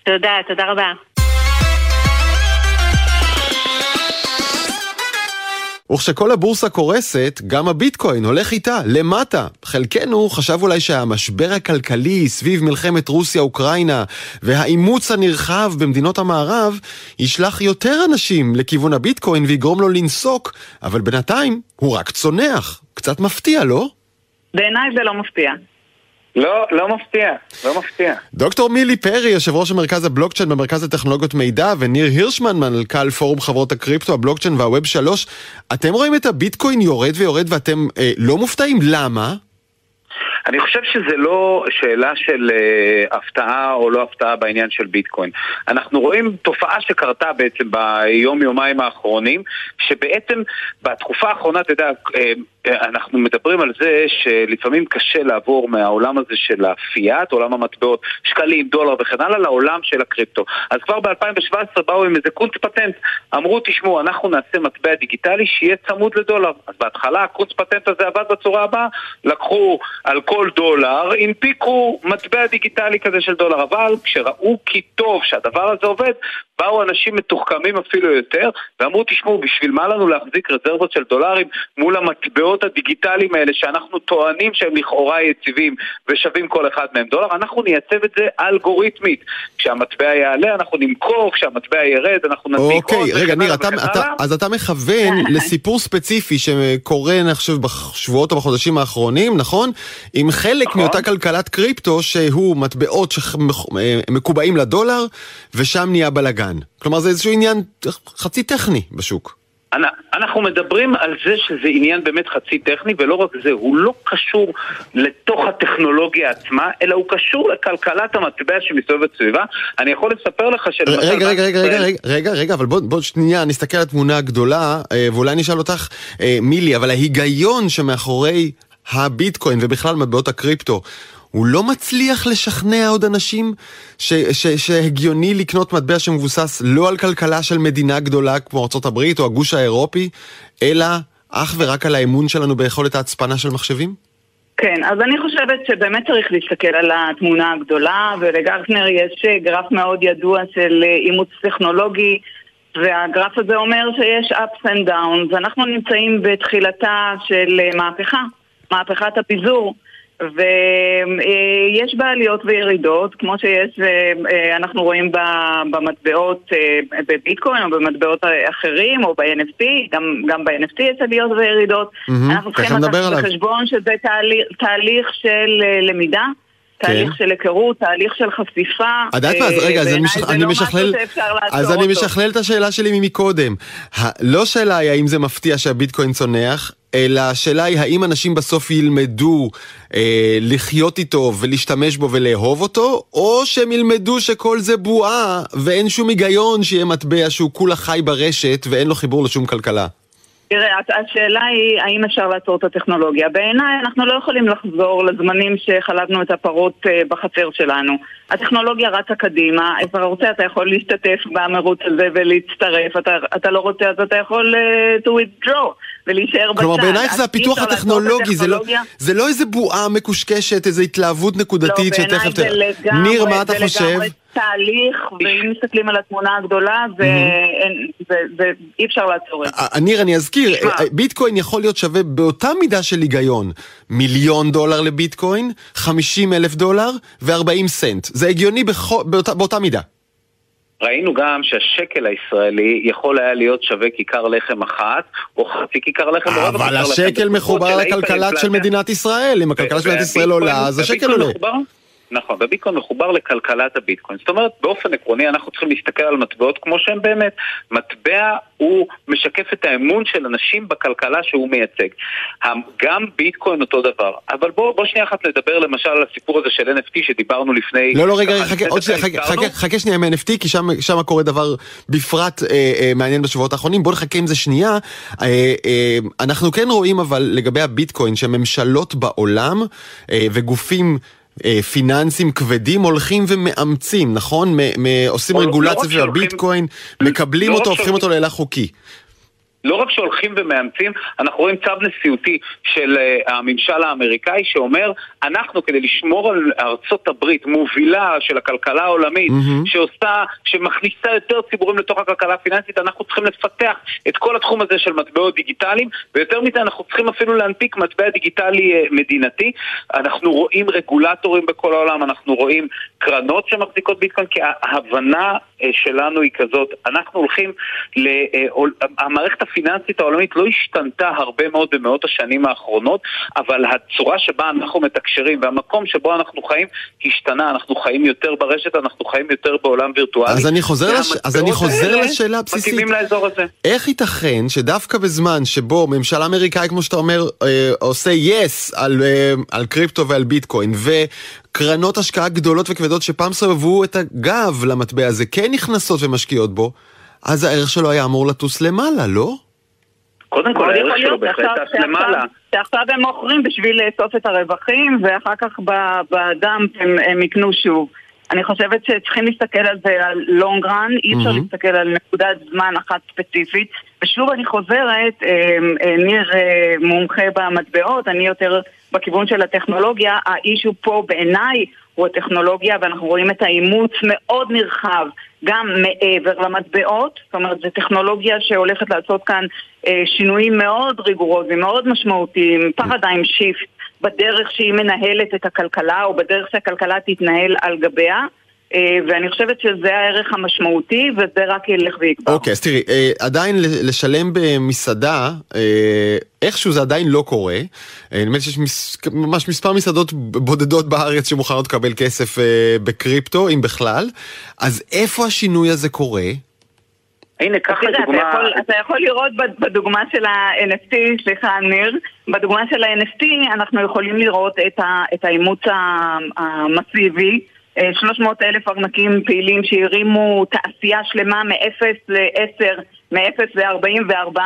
תודה, תודה רבה. וכשכל הבורסה קורסת, גם הביטקוין הולך איתה, למטה. חלקנו חשב אולי שהמשבר הכלכלי סביב מלחמת רוסיה-אוקראינה והאימוץ הנרחב במדינות המערב ישלח יותר אנשים לכיוון הביטקוין ויגרום לו לנסוק, אבל בינתיים הוא רק צונח. קצת מפתיע, לא? בעיניי זה לא מפתיע. לא, לא מפתיע, לא מפתיע. דוקטור מילי פרי, יושב ראש המרכז הבלוקצ'יין במרכז לטכנולוגיות מידע, וניר הירשמן, מנכ"ל פורום חברות הקריפטו, הבלוקצ'יין והווב 3, אתם רואים את הביטקוין יורד ויורד ואתם אה, לא מופתעים? למה? אני חושב שזה לא שאלה של uh, הפתעה או לא הפתעה בעניין של ביטקוין. אנחנו רואים תופעה שקרתה בעצם ביום-יומיים האחרונים, שבעצם בתקופה האחרונה, אתה יודע, uh, אנחנו מדברים על זה שלפעמים קשה לעבור מהעולם הזה של הפיאט, עולם המטבעות, שקלים, דולר וכן הלאה, לעולם של הקריפטו. אז כבר ב-2017 באו עם איזה קונץ פטנט, אמרו, תשמעו, אנחנו נעשה מטבע דיגיטלי שיהיה צמוד לדולר. אז בהתחלה הקונץ פטנט הזה עבד בצורה הבאה, לקחו על כל דולר, הנפיקו מטבע דיגיטלי כזה של דולר, אבל כשראו כי טוב שהדבר הזה עובד, באו אנשים מתוחכמים אפילו יותר, ואמרו, תשמעו, בשביל מה לנו להחזיק רזרבות של דולרים מול המטבעות הדיגיטליים האלה, שאנחנו טוענים שהם לכאורה יציבים ושווים כל אחד מהם דולר, אנחנו נייצב את זה אלגוריתמית. כשהמטבע יעלה, אנחנו נמכור, כשהמטבע ירד, אנחנו נדביק אוקיי, עוד. אוקיי, רגע, ניר, אתה, אתה, אז אתה מכוון לסיפור ספציפי שקורה, אני חושב, בשבועות או בחודשים האחרונים, נכון? עם חלק נכון. מאותה כלכלת קריפטו, שהוא מטבעות שמקובעים לדולר, ושם נהיה בלאגן. עניין. כלומר זה איזשהו עניין חצי טכני בשוק. אנחנו מדברים על זה שזה עניין באמת חצי טכני, ולא רק זה, הוא לא קשור לתוך הטכנולוגיה עצמה, אלא הוא קשור לכלכלת המטבע שמסתובבת סביבה. אני יכול לספר לך שלמשל... רגע, רגע, רגע, רגע, רגע, רגע, אבל בוא, בוא שנייה נסתכל על התמונה הגדולה, אה, ואולי נשאל אותך, אה, מילי, אבל ההיגיון שמאחורי הביטקוין ובכלל מטבעות הקריפטו, הוא לא מצליח לשכנע עוד אנשים ש, ש, שהגיוני לקנות מטבע שמבוסס לא על כלכלה של מדינה גדולה כמו ארה"ב או הגוש האירופי, אלא אך ורק על האמון שלנו ביכולת ההצפנה של מחשבים? כן, אז אני חושבת שבאמת צריך להסתכל על התמונה הגדולה, ולגרטנר יש גרף מאוד ידוע של אימוץ טכנולוגי, והגרף הזה אומר שיש ups and downs, ואנחנו נמצאים בתחילתה של מהפכה, מהפכת הפיזור. ויש בה עליות וירידות, כמו שיש, אה, אנחנו רואים במטבעות אה, בביטקוין או במטבעות אחרים או ב-NFT, גם, גם ב-NFT יש עליות וירידות. Mm-hmm, אנחנו צריכים לקחת בחשבון שזה תהליך, תהליך של אה, למידה. תהליך כן. של היכרות, תהליך של חשיפה. את יודעת מה, אז רגע, אז אני, לא משכלל, אז אני משכלל את השאלה שלי מקודם. לא שאלה היא האם זה מפתיע שהביטקוין צונח, אלא השאלה היא האם אנשים בסוף ילמדו אה, לחיות איתו ולהשתמש בו ולאהוב אותו, או שהם ילמדו שכל זה בועה ואין שום היגיון שיהיה מטבע שהוא כולה חי ברשת ואין לו חיבור לשום כלכלה. תראה, השאלה היא האם אפשר לעצור את הטכנולוגיה. בעיניי אנחנו לא יכולים לחזור לזמנים שחלבנו את הפרות אה, בחצר שלנו. הטכנולוגיה רצה קדימה, אם אתה רוצה אתה יכול להשתתף במרוץ הזה ולהצטרף, אתה, אתה לא רוצה אז אתה יכול uh, to withdraw ולהישאר בצד. כלומר בעינייך זה הפיתוח הטכנולוגי, זה לא, זה לא איזה בועה מקושקשת, איזה התלהבות נקודתית לא, שתכף... לא, בעיניי זה לגמרי, ניר, מה אתה חושב? תהליך, ואם מסתכלים על התמונה הגדולה, ואי אפשר לעצור את זה. ניר, אני אזכיר, ביטקוין יכול להיות שווה באותה מידה של היגיון. מיליון דולר לביטקוין, 50 אלף דולר ו-40 סנט. זה הגיוני באותה מידה. ראינו גם שהשקל הישראלי יכול היה להיות שווה כיכר לחם אחת, או חצי כיכר לחם. אבל השקל מחובר לכלכלה של מדינת ישראל. אם הכלכלה של מדינת ישראל עולה, אז השקל עולה. נכון, וביטקוין מחובר לכלכלת הביטקוין. זאת אומרת, באופן עקרוני אנחנו צריכים להסתכל על מטבעות כמו שהם באמת. מטבע הוא משקף את האמון של אנשים בכלכלה שהוא מייצג. גם ביטקוין אותו דבר. אבל בואו בוא שנייה אחת נדבר למשל על הסיפור הזה של NFT שדיברנו לפני... לא, לא, רגע, חכה, עוד שנייה, חכה, חכה, חכה שנייה מ-NFT, כי שם, שם קורה דבר בפרט אה, אה, מעניין בשבועות האחרונים. בואו נחכה עם זה שנייה. אה, אה, אנחנו כן רואים אבל לגבי הביטקוין, שממשלות בעולם אה, וגופים... אה, פיננסים כבדים הולכים ומאמצים, נכון? עושים לא רגולציה של הביטקוין, מקבלים לא אותו, הופכים אותו להילך חוקי. לא רק שהולכים ומאמצים, אנחנו רואים צו נשיאותי של uh, הממשל האמריקאי שאומר, אנחנו כדי לשמור על ארצות הברית, מובילה של הכלכלה העולמית, mm-hmm. שעושה, שמכניסה יותר ציבורים לתוך הכלכלה הפיננסית, אנחנו צריכים לפתח את כל התחום הזה של מטבעות דיגיטליים, ויותר מזה אנחנו צריכים אפילו להנפיק מטבע דיגיטלי uh, מדינתי. אנחנו רואים רגולטורים בכל העולם, אנחנו רואים קרנות שמחזיקות ביטקוין, כי ההבנה uh, שלנו היא כזאת, אנחנו הולכים, ל, המערכת הפיננסית העולמית לא השתנתה הרבה מאוד במאות השנים האחרונות, אבל הצורה שבה אנחנו מתקשרים והמקום שבו אנחנו חיים השתנה, אנחנו חיים יותר ברשת, אנחנו חיים יותר בעולם וירטואלי. אז אני חוזר, לש... אז אני חוזר לשאלה הבסיסית. איך ייתכן שדווקא בזמן שבו ממשל אמריקאי, כמו שאתה אומר, אה, עושה יס yes על, אה, על קריפטו ועל ביטקוין, וקרנות השקעה גדולות וכבדות שפעם סובבו את הגב למטבע הזה, כן נכנסות ומשקיעות בו, אז הערך שלו היה אמור לטוס למעלה, לא? קודם כל הערך שלו בהחלט טס למעלה. שעכשיו הם מוכרים בשביל לאסוף את הרווחים ואחר כך בדאמפ הם, הם יקנו שוב. אני חושבת שצריכים להסתכל על זה על לונג רן, אי אפשר mm-hmm. להסתכל על נקודת זמן אחת ספציפית. ושוב אני חוזרת, אה, אה, ניר אה, מומחה במטבעות, אני יותר בכיוון של הטכנולוגיה, האישו פה בעיניי הוא הטכנולוגיה ואנחנו רואים את האימוץ מאוד נרחב גם מעבר למטבעות, זאת אומרת זו טכנולוגיה שהולכת לעשות כאן אה, שינויים מאוד ריגורוזיים, מאוד משמעותיים, פרדיים שיפט בדרך שהיא מנהלת את הכלכלה או בדרך שהכלכלה תתנהל על גביה. אה, ואני חושבת שזה הערך המשמעותי, וזה רק ילך ויגבר. אוקיי, אז תראי, אה, עדיין לשלם במסעדה, אה, איכשהו זה עדיין לא קורה. נדמה לי שיש ממש מספר מסעדות בודדות בארץ שמוכנות לקבל כסף בקריפטו, אם בכלל. אז איפה השינוי הזה קורה? הנה, קח לדוגמה... אתה יכול, אתה יכול לראות בדוגמה של ה-NFT, סליחה, ניר, בדוגמה של ה-NFT אנחנו יכולים לראות את האימוץ המסיבי. 300 אלף ארנקים פעילים שהרימו תעשייה שלמה מ-0 ל-10, מ-0 ל-44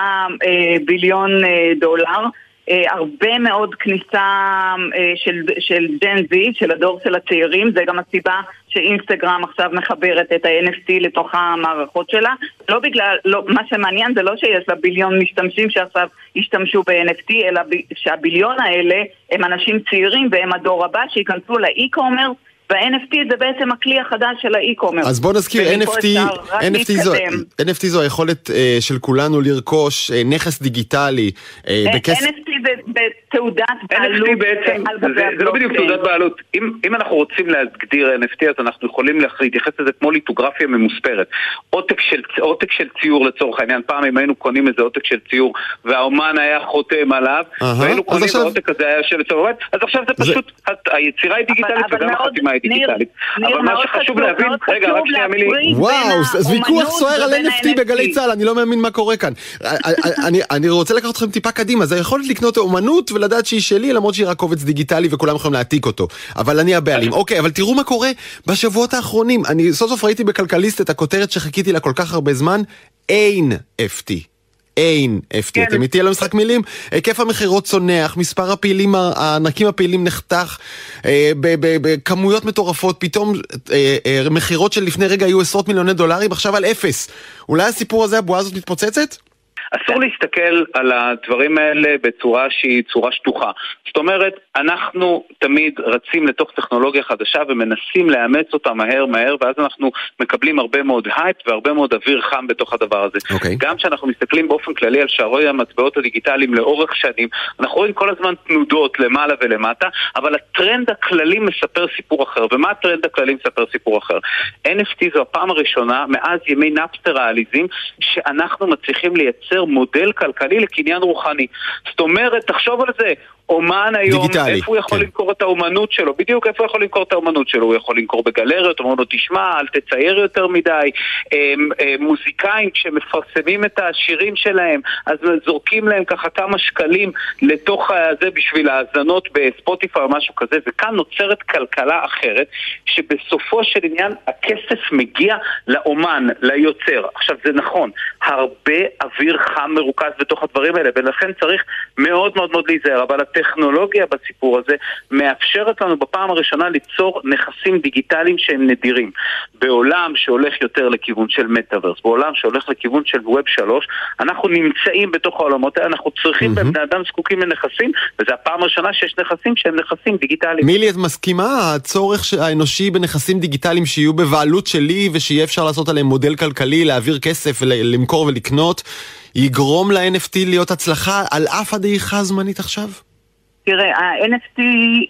ביליון אה, דולר. אה, הרבה מאוד כניסה אה, של, של ג'ן זי, של הדור של הצעירים, זה גם הסיבה שאינסטגרם עכשיו מחברת את ה-NFT לתוך המערכות שלה. לא בגלל, לא, מה שמעניין זה לא שיש לה ביליון משתמשים שעכשיו ישתמשו ב-NFT, אלא שהביליון האלה הם אנשים צעירים והם הדור הבא שייכנסו לאי-קומרס וה-NFT זה בעצם הכלי החדש של האי-קומרס. אז בוא נזכיר, NFT, NFT, זו, NFT זו היכולת uh, של כולנו לרכוש uh, נכס דיגיטלי uh, בכסף... NFT זה בתעודת בעלות NFT בעצם, זה, זה לא בדיוק תעודת בעלות. אם, אם אנחנו רוצים להגדיר NFT אז אנחנו יכולים להתייחס לזה כמו ליטוגרפיה ממוספרת. עותק של, עותק של ציור לצורך העניין, פעם אם היינו קונים איזה עותק של ציור והאומן היה חותם עליו, והיינו קונים עכשיו... העותק הזה היה יושב לצורך אז עכשיו זה פשוט, זה... היצירה היא דיגיטלית וגם החתימה היא דיגיטלית. אבל מה שחשוב להבין, רגע, רק שנייה מילי. וואו, אז ויכוח סוער על NFT בגלי צה"ל, אני לא מאמין מה קורה כאן. אני רוצה לקחת אתכם טיפה קדימה, זה היכולת לקנות אומנות ולדעת שהיא שלי, למרות שהיא רק קובץ דיגיטלי וכולם יכולים להעתיק אותו. אבל אני הבעלים. אוקיי, אבל תראו מה קורה בשבועות האחרונים. אני סוף סוף ראיתי בכלכליסט את הכותרת שחיכיתי לה כל כך הרבה זמן, אין FT. אין FT, כן. אתם איתי על המשחק מילים? היקף המכירות צונח, מספר הפעילים, הענקים הפעילים נחתך אה, בכמויות מטורפות, פתאום אה, אה, מכירות של לפני רגע היו עשרות מיליוני דולרים, עכשיו על אפס. אולי הסיפור הזה, הבועה הזאת מתפוצצת? אסור להסתכל על הדברים האלה בצורה שהיא צורה שטוחה. זאת אומרת, אנחנו תמיד רצים לתוך טכנולוגיה חדשה ומנסים לאמץ אותה מהר מהר, ואז אנחנו מקבלים הרבה מאוד הייפ והרבה מאוד אוויר חם בתוך הדבר הזה. Okay. אוקיי. גם כשאנחנו מסתכלים באופן כללי על שערי המטבעות הדיגיטליים לאורך שנים, אנחנו רואים כל הזמן תנודות למעלה ולמטה, אבל הטרנד הכללי מספר סיפור אחר. ומה הטרנד הכללי מספר סיפור אחר? NFT זו הפעם הראשונה מאז ימי Napster העליזים שאנחנו מצליחים לייצר מודל כלכלי לקניין רוחני. זאת אומרת, תחשוב על זה, אומן היום, דיגיטלי, איפה הוא יכול כן. למכור את האומנות שלו? בדיוק איפה הוא יכול למכור את האומנות שלו? הוא יכול למכור בגלריות, אומרים לו תשמע, אל תצייר יותר מדי. הם, הם, מוזיקאים, כשמפרסמים את השירים שלהם, אז זורקים להם ככה כמה שקלים לתוך זה בשביל האזנות בספוטיפיי או משהו כזה, וכאן נוצרת כלכלה אחרת, שבסופו של עניין הכסף מגיע לאומן, ליוצר. עכשיו זה נכון, הרבה אוויר חם מרוכז בתוך הדברים האלה, ולכן צריך מאוד מאוד מאוד להיזהר, אבל הטכנולוגיה בסיפור הזה מאפשרת לנו בפעם הראשונה ליצור נכסים דיגיטליים שהם נדירים. בעולם שהולך יותר לכיוון של מטאוורס, בעולם שהולך לכיוון של ווב שלוש, אנחנו נמצאים בתוך העולמות האלה, אנחנו צריכים, mm-hmm. בני אדם זקוקים לנכסים, וזו הפעם הראשונה שיש נכסים שהם נכסים דיגיטליים. מילי, את מסכימה? הצורך האנושי בנכסים דיגיטליים שיהיו בבעלות שלי ושיהיה אפשר לעשות עליהם מודל כלכלי, להעביר כסף, למכור ולקנות, יגרום ל-NFT להיות הצלחה על אף הדעיכה הזמנית עכשיו? תראה, ה-NFT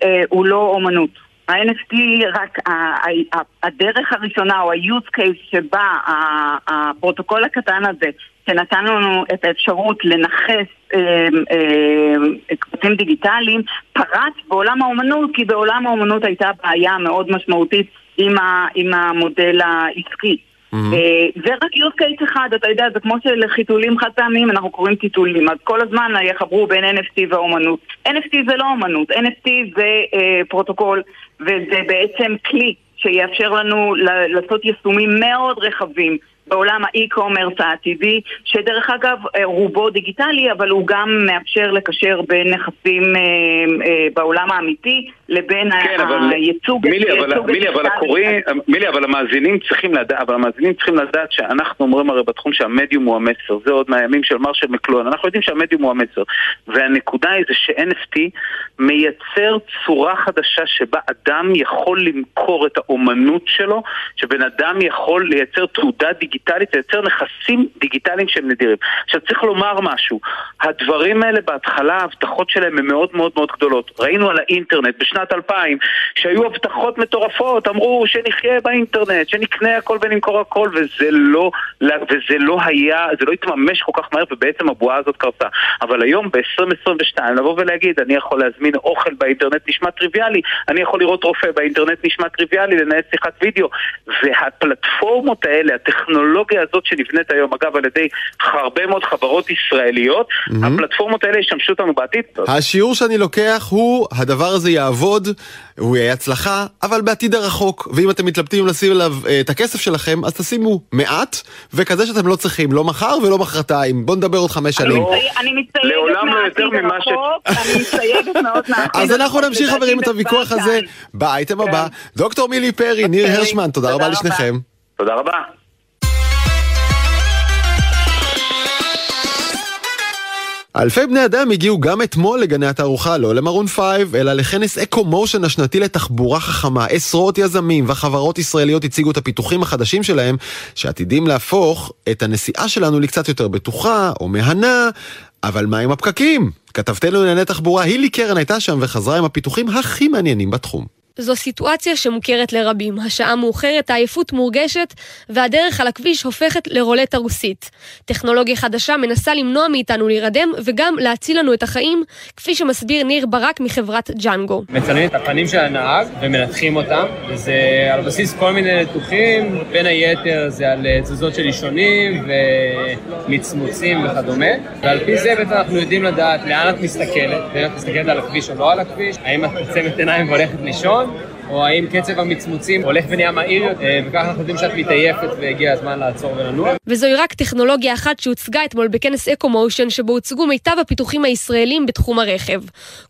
אה, הוא לא אומנות. ה-NFT רק הדרך הראשונה או ה-use case שבה הפרוטוקול הקטן הזה שנתן לנו את האפשרות לנכס אה, אה, קבצים דיגיטליים פרץ בעולם האומנות כי בעולם האומנות הייתה בעיה מאוד משמעותית עם, ה, עם המודל העסקי. אה, זה רק use case אחד, אתה יודע, זה כמו שלחיתולים חד פעמים אנחנו קוראים טיטולים, אז כל הזמן יחברו בין NFT והאומנות. NFT זה לא אומנות, NFT זה אה, פרוטוקול, וזה בעצם כלי שיאפשר לנו לעשות יישומים מאוד רחבים. בעולם ה e-commerce העתידי, שדרך אגב אה, רובו דיגיטלי, אבל הוא גם מאפשר לקשר בין נכסים אה, אה, בעולם האמיתי לבין כן, הייצוג... מילי, אבל, מילי, אבל הקוראים, מילי, אבל המאזינים צריכים לדעת, אבל המאזינים צריכים לדעת שאנחנו אומרים הרי בתחום שהמדיום הוא המסר, זה עוד מהימים של מרשל מקלוהן, אנחנו יודעים שהמדיום הוא המסר, והנקודה היא זה ש-NFT מייצר צורה חדשה שבה אדם יכול למכור את האומנות שלו, שבן אדם יכול לייצר תעודה דיגיטלית דיגיטלית, לייצר נכסים דיגיטליים שהם נדירים. עכשיו צריך לומר משהו, הדברים האלה בהתחלה, ההבטחות שלהם הן מאוד מאוד מאוד גדולות. ראינו על האינטרנט בשנת 2000 שהיו הבטחות מטורפות, אמרו שנחיה באינטרנט, שנקנה הכל ונמכור הכל, וזה לא, וזה לא היה, זה לא התממש כל כך מהר, ובעצם הבועה הזאת קרתה. אבל היום ב-2022 לבוא ולהגיד, אני יכול להזמין אוכל באינטרנט נשמע טריוויאלי, אני יכול לראות רופא באינטרנט נשמע טריוויאלי, לנהל שיחת וידאו, והפלטפורמות האלה, הטכנולוגיה הטכנולוגיה הזאת שנבנית היום, אגב, על ידי הרבה מאוד חברות ישראליות, mm-hmm. הפלטפורמות האלה ישמשו אותנו בעתיד. השיעור שאני לוקח הוא, הדבר הזה יעבוד, הוא יהיה הצלחה, אבל בעתיד הרחוק. ואם אתם מתלבטים לשים עליו uh, את הכסף שלכם, אז תשימו מעט, וכזה שאתם לא צריכים, לא מחר ולא מחרתיים. בואו נדבר עוד חמש שנים. אני מסתייגת מהעתיד הרחוק, אני מסתייגת מאוד מהעתיד הרחוק. אז אנחנו נמשיך חברים את הוויכוח הזה באייטם הבא. כן. דוקטור מילי פרי, ניר אוקיי. הרשמן, תודה רבה לשניכם. תודה רבה. אלפי בני אדם הגיעו גם אתמול לגני התערוכה, לא למרון פייב, אלא לכנס EcoMotion השנתי לתחבורה חכמה. עשרות יזמים וחברות ישראליות הציגו את הפיתוחים החדשים שלהם, שעתידים להפוך את הנסיעה שלנו לקצת יותר בטוחה או מהנה, אבל מה עם הפקקים? כתבתנו לענייני תחבורה, הילי קרן הייתה שם וחזרה עם הפיתוחים הכי מעניינים בתחום. זו סיטואציה שמוכרת לרבים. השעה מאוחרת, העייפות מורגשת, והדרך על הכביש הופכת לרולטה רוסית. טכנולוגיה חדשה מנסה למנוע מאיתנו להירדם, וגם להציל לנו את החיים, כפי שמסביר ניר ברק מחברת ג'אנגו. מצלמים את הפנים של הנהג ומנתחים אותם, וזה על בסיס כל מיני ניתוחים, בין היתר זה על תזוזות של אישונים ומצמוצים וכדומה, ועל פי זה בעצם אנחנו יודעים לדעת לאן את מסתכלת, ואם את מסתכלת על הכביש או לא על הכביש, האם את עוצמת עיניים והולכת לישון, או האם קצב המצמוצים הולך ונהיה מהיר אה, וככה אנחנו יודעים שאת מתעייפת והגיע הזמן לעצור ולנוע. וזוהי רק טכנולוגיה אחת שהוצגה אתמול בכנס אקו-מושן, שבו הוצגו מיטב הפיתוחים הישראלים בתחום הרכב.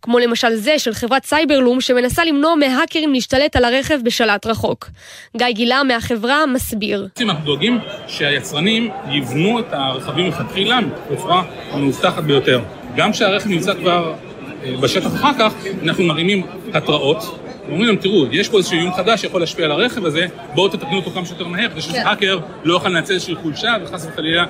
כמו למשל זה של חברת סייברלום, שמנסה למנוע מהאקרים להשתלט על הרכב בשלט רחוק. גיא גילה מהחברה מסביר. אנחנו דואגים שהיצרנים יבנו את הרכבים מלכתחילה בצורה המאובטחת ביותר. גם כשהרכב נמצא כבר אה, בשטח אחר כך, אנחנו מרימים התראות. אומרים להם, תראו, יש פה איזשהו איום חדש שיכול להשפיע על הרכב הזה, בואו תתקנו אותו כמה שיותר מהר, כדי שהאקר לא יוכל לנצל איזושהי חולשה וחס וחלילה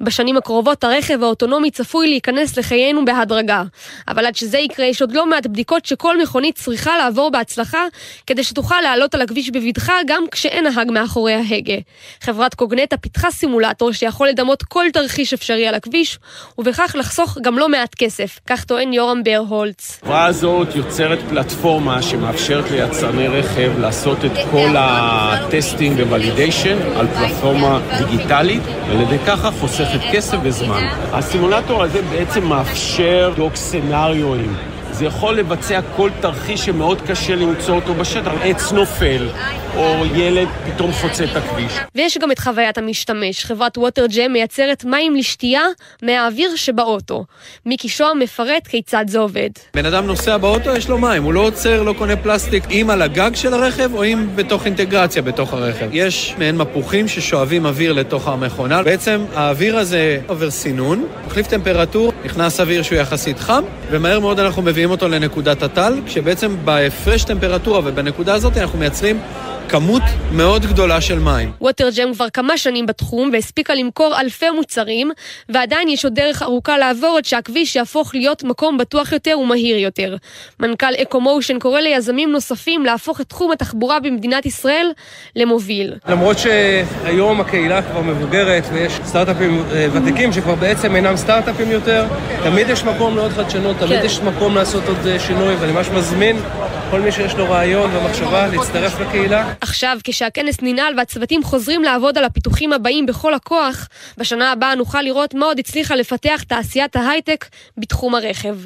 בשנים הקרובות הרכב האוטונומי צפוי להיכנס לחיינו בהדרגה. אבל עד שזה יקרה יש עוד לא מעט בדיקות שכל מכונית צריכה לעבור בהצלחה כדי שתוכל לעלות על הכביש בבטחה גם כשאין נהג מאחורי ההגה. חברת קוגנטה פיתחה סימולטור שיכול לדמות כל תרחיש אפשרי על הכביש, ובכך לחסוך גם לא מעט כסף. כך טוען יורם ברהולץ. החברה הזאת יוצרת פלטפורמה שמאפשרת ליצרני רכב לעשות את כל הטסטינג וולידיישן על פלטפורמה דיגיטלית, על ידי וככה חוסכת כסף וזמן. הסימולטור הזה בעצם מאפשר דוק סנאריואים. זה יכול לבצע כל תרחיש שמאוד קשה למצוא אותו בשטח. עץ נופל, או ילד פתאום חוצה את הכביש. ויש גם את חוויית המשתמש. חברת ווטרג'ם מייצרת מים לשתייה מהאוויר שבאוטו. מיקי שוהם מפרט כיצד זה עובד. בן אדם נוסע באוטו, יש לו מים. הוא לא עוצר, לא קונה פלסטיק, אם על הגג של הרכב או אם בתוך אינטגרציה בתוך הרכב. יש מעין מפוחים ששואבים אוויר לתוך המכונה. בעצם האוויר הזה עובר סינון, מחליף טמפרטור, נכנס אוויר שהוא יחסית חם, ומהר מאוד אנחנו מביאים אותו לנקודת הטל, כשבעצם בהפרש טמפרטורה ובנקודה הזאת אנחנו מייצרים כמות מאוד גדולה של מים. ווטרג'ם כבר כמה שנים בתחום והספיקה למכור אלפי מוצרים, ועדיין יש עוד דרך ארוכה לעבור עד שהכביש יהפוך להיות מקום בטוח יותר ומהיר יותר. מנכ"ל אקו-מושן קורא ליזמים נוספים להפוך את תחום התחבורה במדינת ישראל למוביל. למרות שהיום הקהילה כבר מבוגרת ויש סטארט-אפים אה, ותיקים שכבר בעצם אינם סטארט-אפים יותר, תמיד יש מקום לעוד חדשנות, תמיד כן. יש מקום לעשות עוד אה, שינוי, ואני ממש מזמין כל מי שיש לו רעיון ומחשבה להצטרף לקהילה. עכשיו, כשהכנס ננעל והצוותים חוזרים לעבוד על הפיתוחים הבאים בכל הכוח, בשנה הבאה נוכל לראות מה עוד הצליחה לפתח תעשיית ההייטק בתחום הרכב.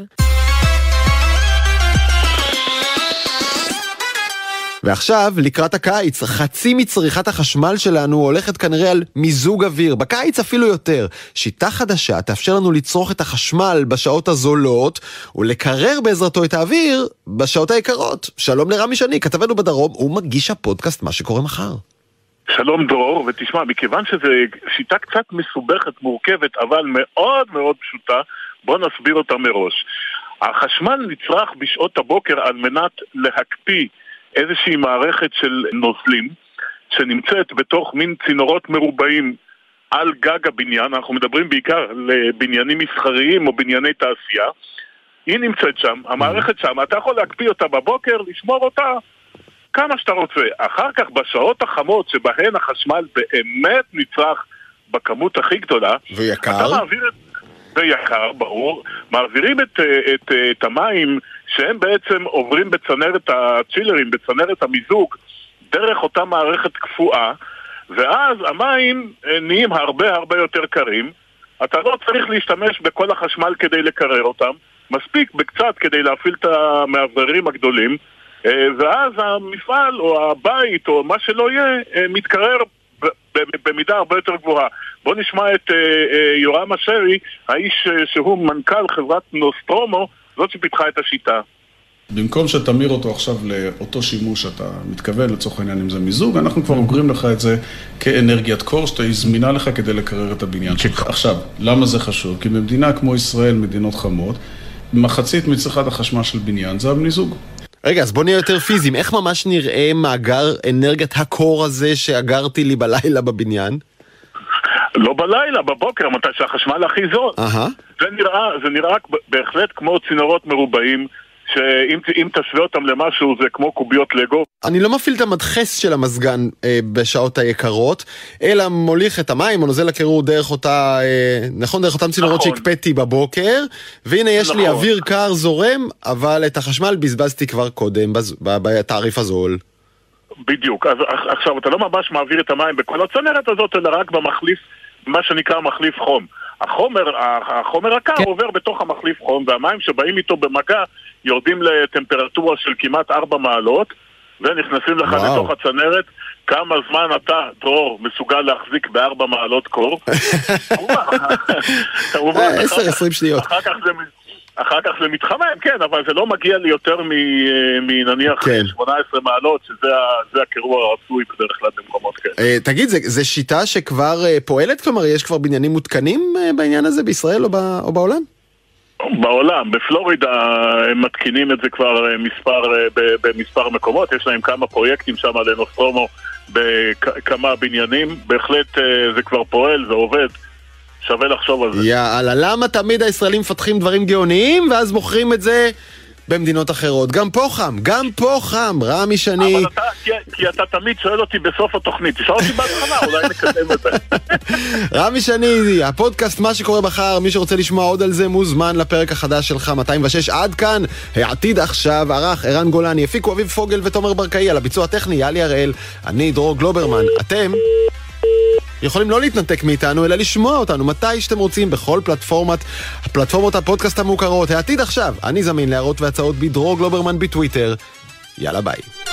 ועכשיו, לקראת הקיץ, חצי מצריכת החשמל שלנו הולכת כנראה על מיזוג אוויר, בקיץ אפילו יותר. שיטה חדשה תאפשר לנו לצרוך את החשמל בשעות הזולות, ולקרר בעזרתו את האוויר בשעות היקרות. שלום לרמי שני, כתבנו בדרום, הוא מגיש הפודקאסט מה שקורה מחר. שלום דרור, ותשמע, מכיוון שזו שיטה קצת מסובכת, מורכבת, אבל מאוד מאוד פשוטה, בוא נסביר אותה מראש. החשמל נצרך בשעות הבוקר על מנת להקפיא איזושהי מערכת של נוזלים שנמצאת בתוך מין צינורות מרובעים על גג הבניין, אנחנו מדברים בעיקר לבניינים מסחריים או בנייני תעשייה, היא נמצאת שם, המערכת שם, אתה יכול להקפיא אותה בבוקר, לשמור אותה כמה שאתה רוצה. אחר כך, בשעות החמות שבהן החשמל באמת נצרך בכמות הכי גדולה, ויקר. אתה מעביר את... ויקר, ברור, מעבירים את, את, את, את המים שהם בעצם עוברים בצנרת הצ'ילרים, בצנרת המיזוג, דרך אותה מערכת קפואה, ואז המים אה, נהיים הרבה הרבה יותר קרים. אתה לא צריך להשתמש בכל החשמל כדי לקרר אותם, מספיק בקצת כדי להפעיל את המאווררים הגדולים, אה, ואז המפעל או הבית או מה שלא יהיה אה, מתקרר במידה הרבה יותר גבוהה. בואו נשמע את יורם אשרי, האיש שהוא מנכ"ל חברת נוסטרומו, זאת שפיתחה את השיטה. במקום שתמיר אותו עכשיו לאותו שימוש שאתה מתכוון, לצורך העניין אם זה מיזוג, אנחנו כבר אוגרים לך את זה כאנרגיית קור, שתהיה זמינה לך כדי לקרר את הבניין שלך. עכשיו, למה זה חשוב? כי במדינה כמו ישראל, מדינות חמות, מחצית מצריכת החשמל של בניין זה המיזוג. רגע, אז בוא נהיה יותר פיזיים. איך ממש נראה מאגר אנרגיית הקור הזה שאגרתי לי בלילה בבניין? לא בלילה, בבוקר, מתי שהחשמל הכי זול. Uh-huh. זה נראה, זה נראה בהחלט כמו צינורות מרובעים שאם תשווה אותם למשהו זה כמו קוביות לגו. אני לא מפעיל את המדחס של המזגן אה, בשעות היקרות, אלא מוליך את המים או נוזל הקירור דרך אותה, אה, נכון, דרך אותם צינורות נכון. שהקפאתי בבוקר, והנה יש לי נכון. אוויר קר זורם, אבל את החשמל בזבזתי כבר קודם בז- בתעריף הזול. בדיוק. אז עכ- עכשיו, אתה לא ממש מעביר את המים בכל הצנרת הזאת, אלא רק במחליף, מה שנקרא מחליף חום. החומר, החומר הקר כן. עובר בתוך המחליף חום, והמים שבאים איתו במגע יורדים לטמפרטורה של כמעט 4 מעלות, ונכנסים לך וואו. לתוך הצנרת. כמה זמן אתה, דרור, מסוגל להחזיק בארבע מעלות קור? כמובן, אה, אחר 10-20 כך- שניות. אחר כך זה... אחר כך זה מתחמם, כן, אבל זה לא מגיע לי יותר מ- מנניח כן. 18 מעלות, שזה הקירור הרצוי בדרך כלל במקומות כאלה. אה, תגיד, זה, זה שיטה שכבר אה, פועלת? כלומר, יש כבר בניינים מותקנים אה, בעניין הזה בישראל או, ב, או בעולם? בעולם, בפלורידה הם מתקינים את זה כבר אה, מספר, אה, במספר מקומות, יש להם כמה פרויקטים שם לנוסטרומו בכמה בניינים, בהחלט אה, זה כבר פועל, זה עובד, שווה לחשוב על זה. יאללה, למה תמיד הישראלים מפתחים דברים גאוניים ואז מוכרים את זה במדינות אחרות? גם פה חם, גם פה חם, רמי שני. אבל אתה, כי, כי אתה תמיד שואל אותי בסוף התוכנית, תשאל אותי בהתחלה, אולי נקדם את זה. רמי שני, הפודקאסט מה שקורה מחר, מי שרוצה לשמוע עוד על זה מוזמן לפרק החדש שלך 206 עד כאן, העתיד עכשיו, ערך ערן גולני, הפיקו אביב פוגל ותומר ברקאי, על הביצוע הטכני יאלי הראל, אני דרור גלוברמן, אתם יכולים לא להתנתק מאיתנו, אלא לשמוע אותנו מתי שאתם רוצים, בכל פלטפורמת, פלטפורמות הפודקאסט המוכרות, העתיד עכשיו, אני זמין להערות והצעות בדרור גלוברמן בטוויטר, יאללה ביי.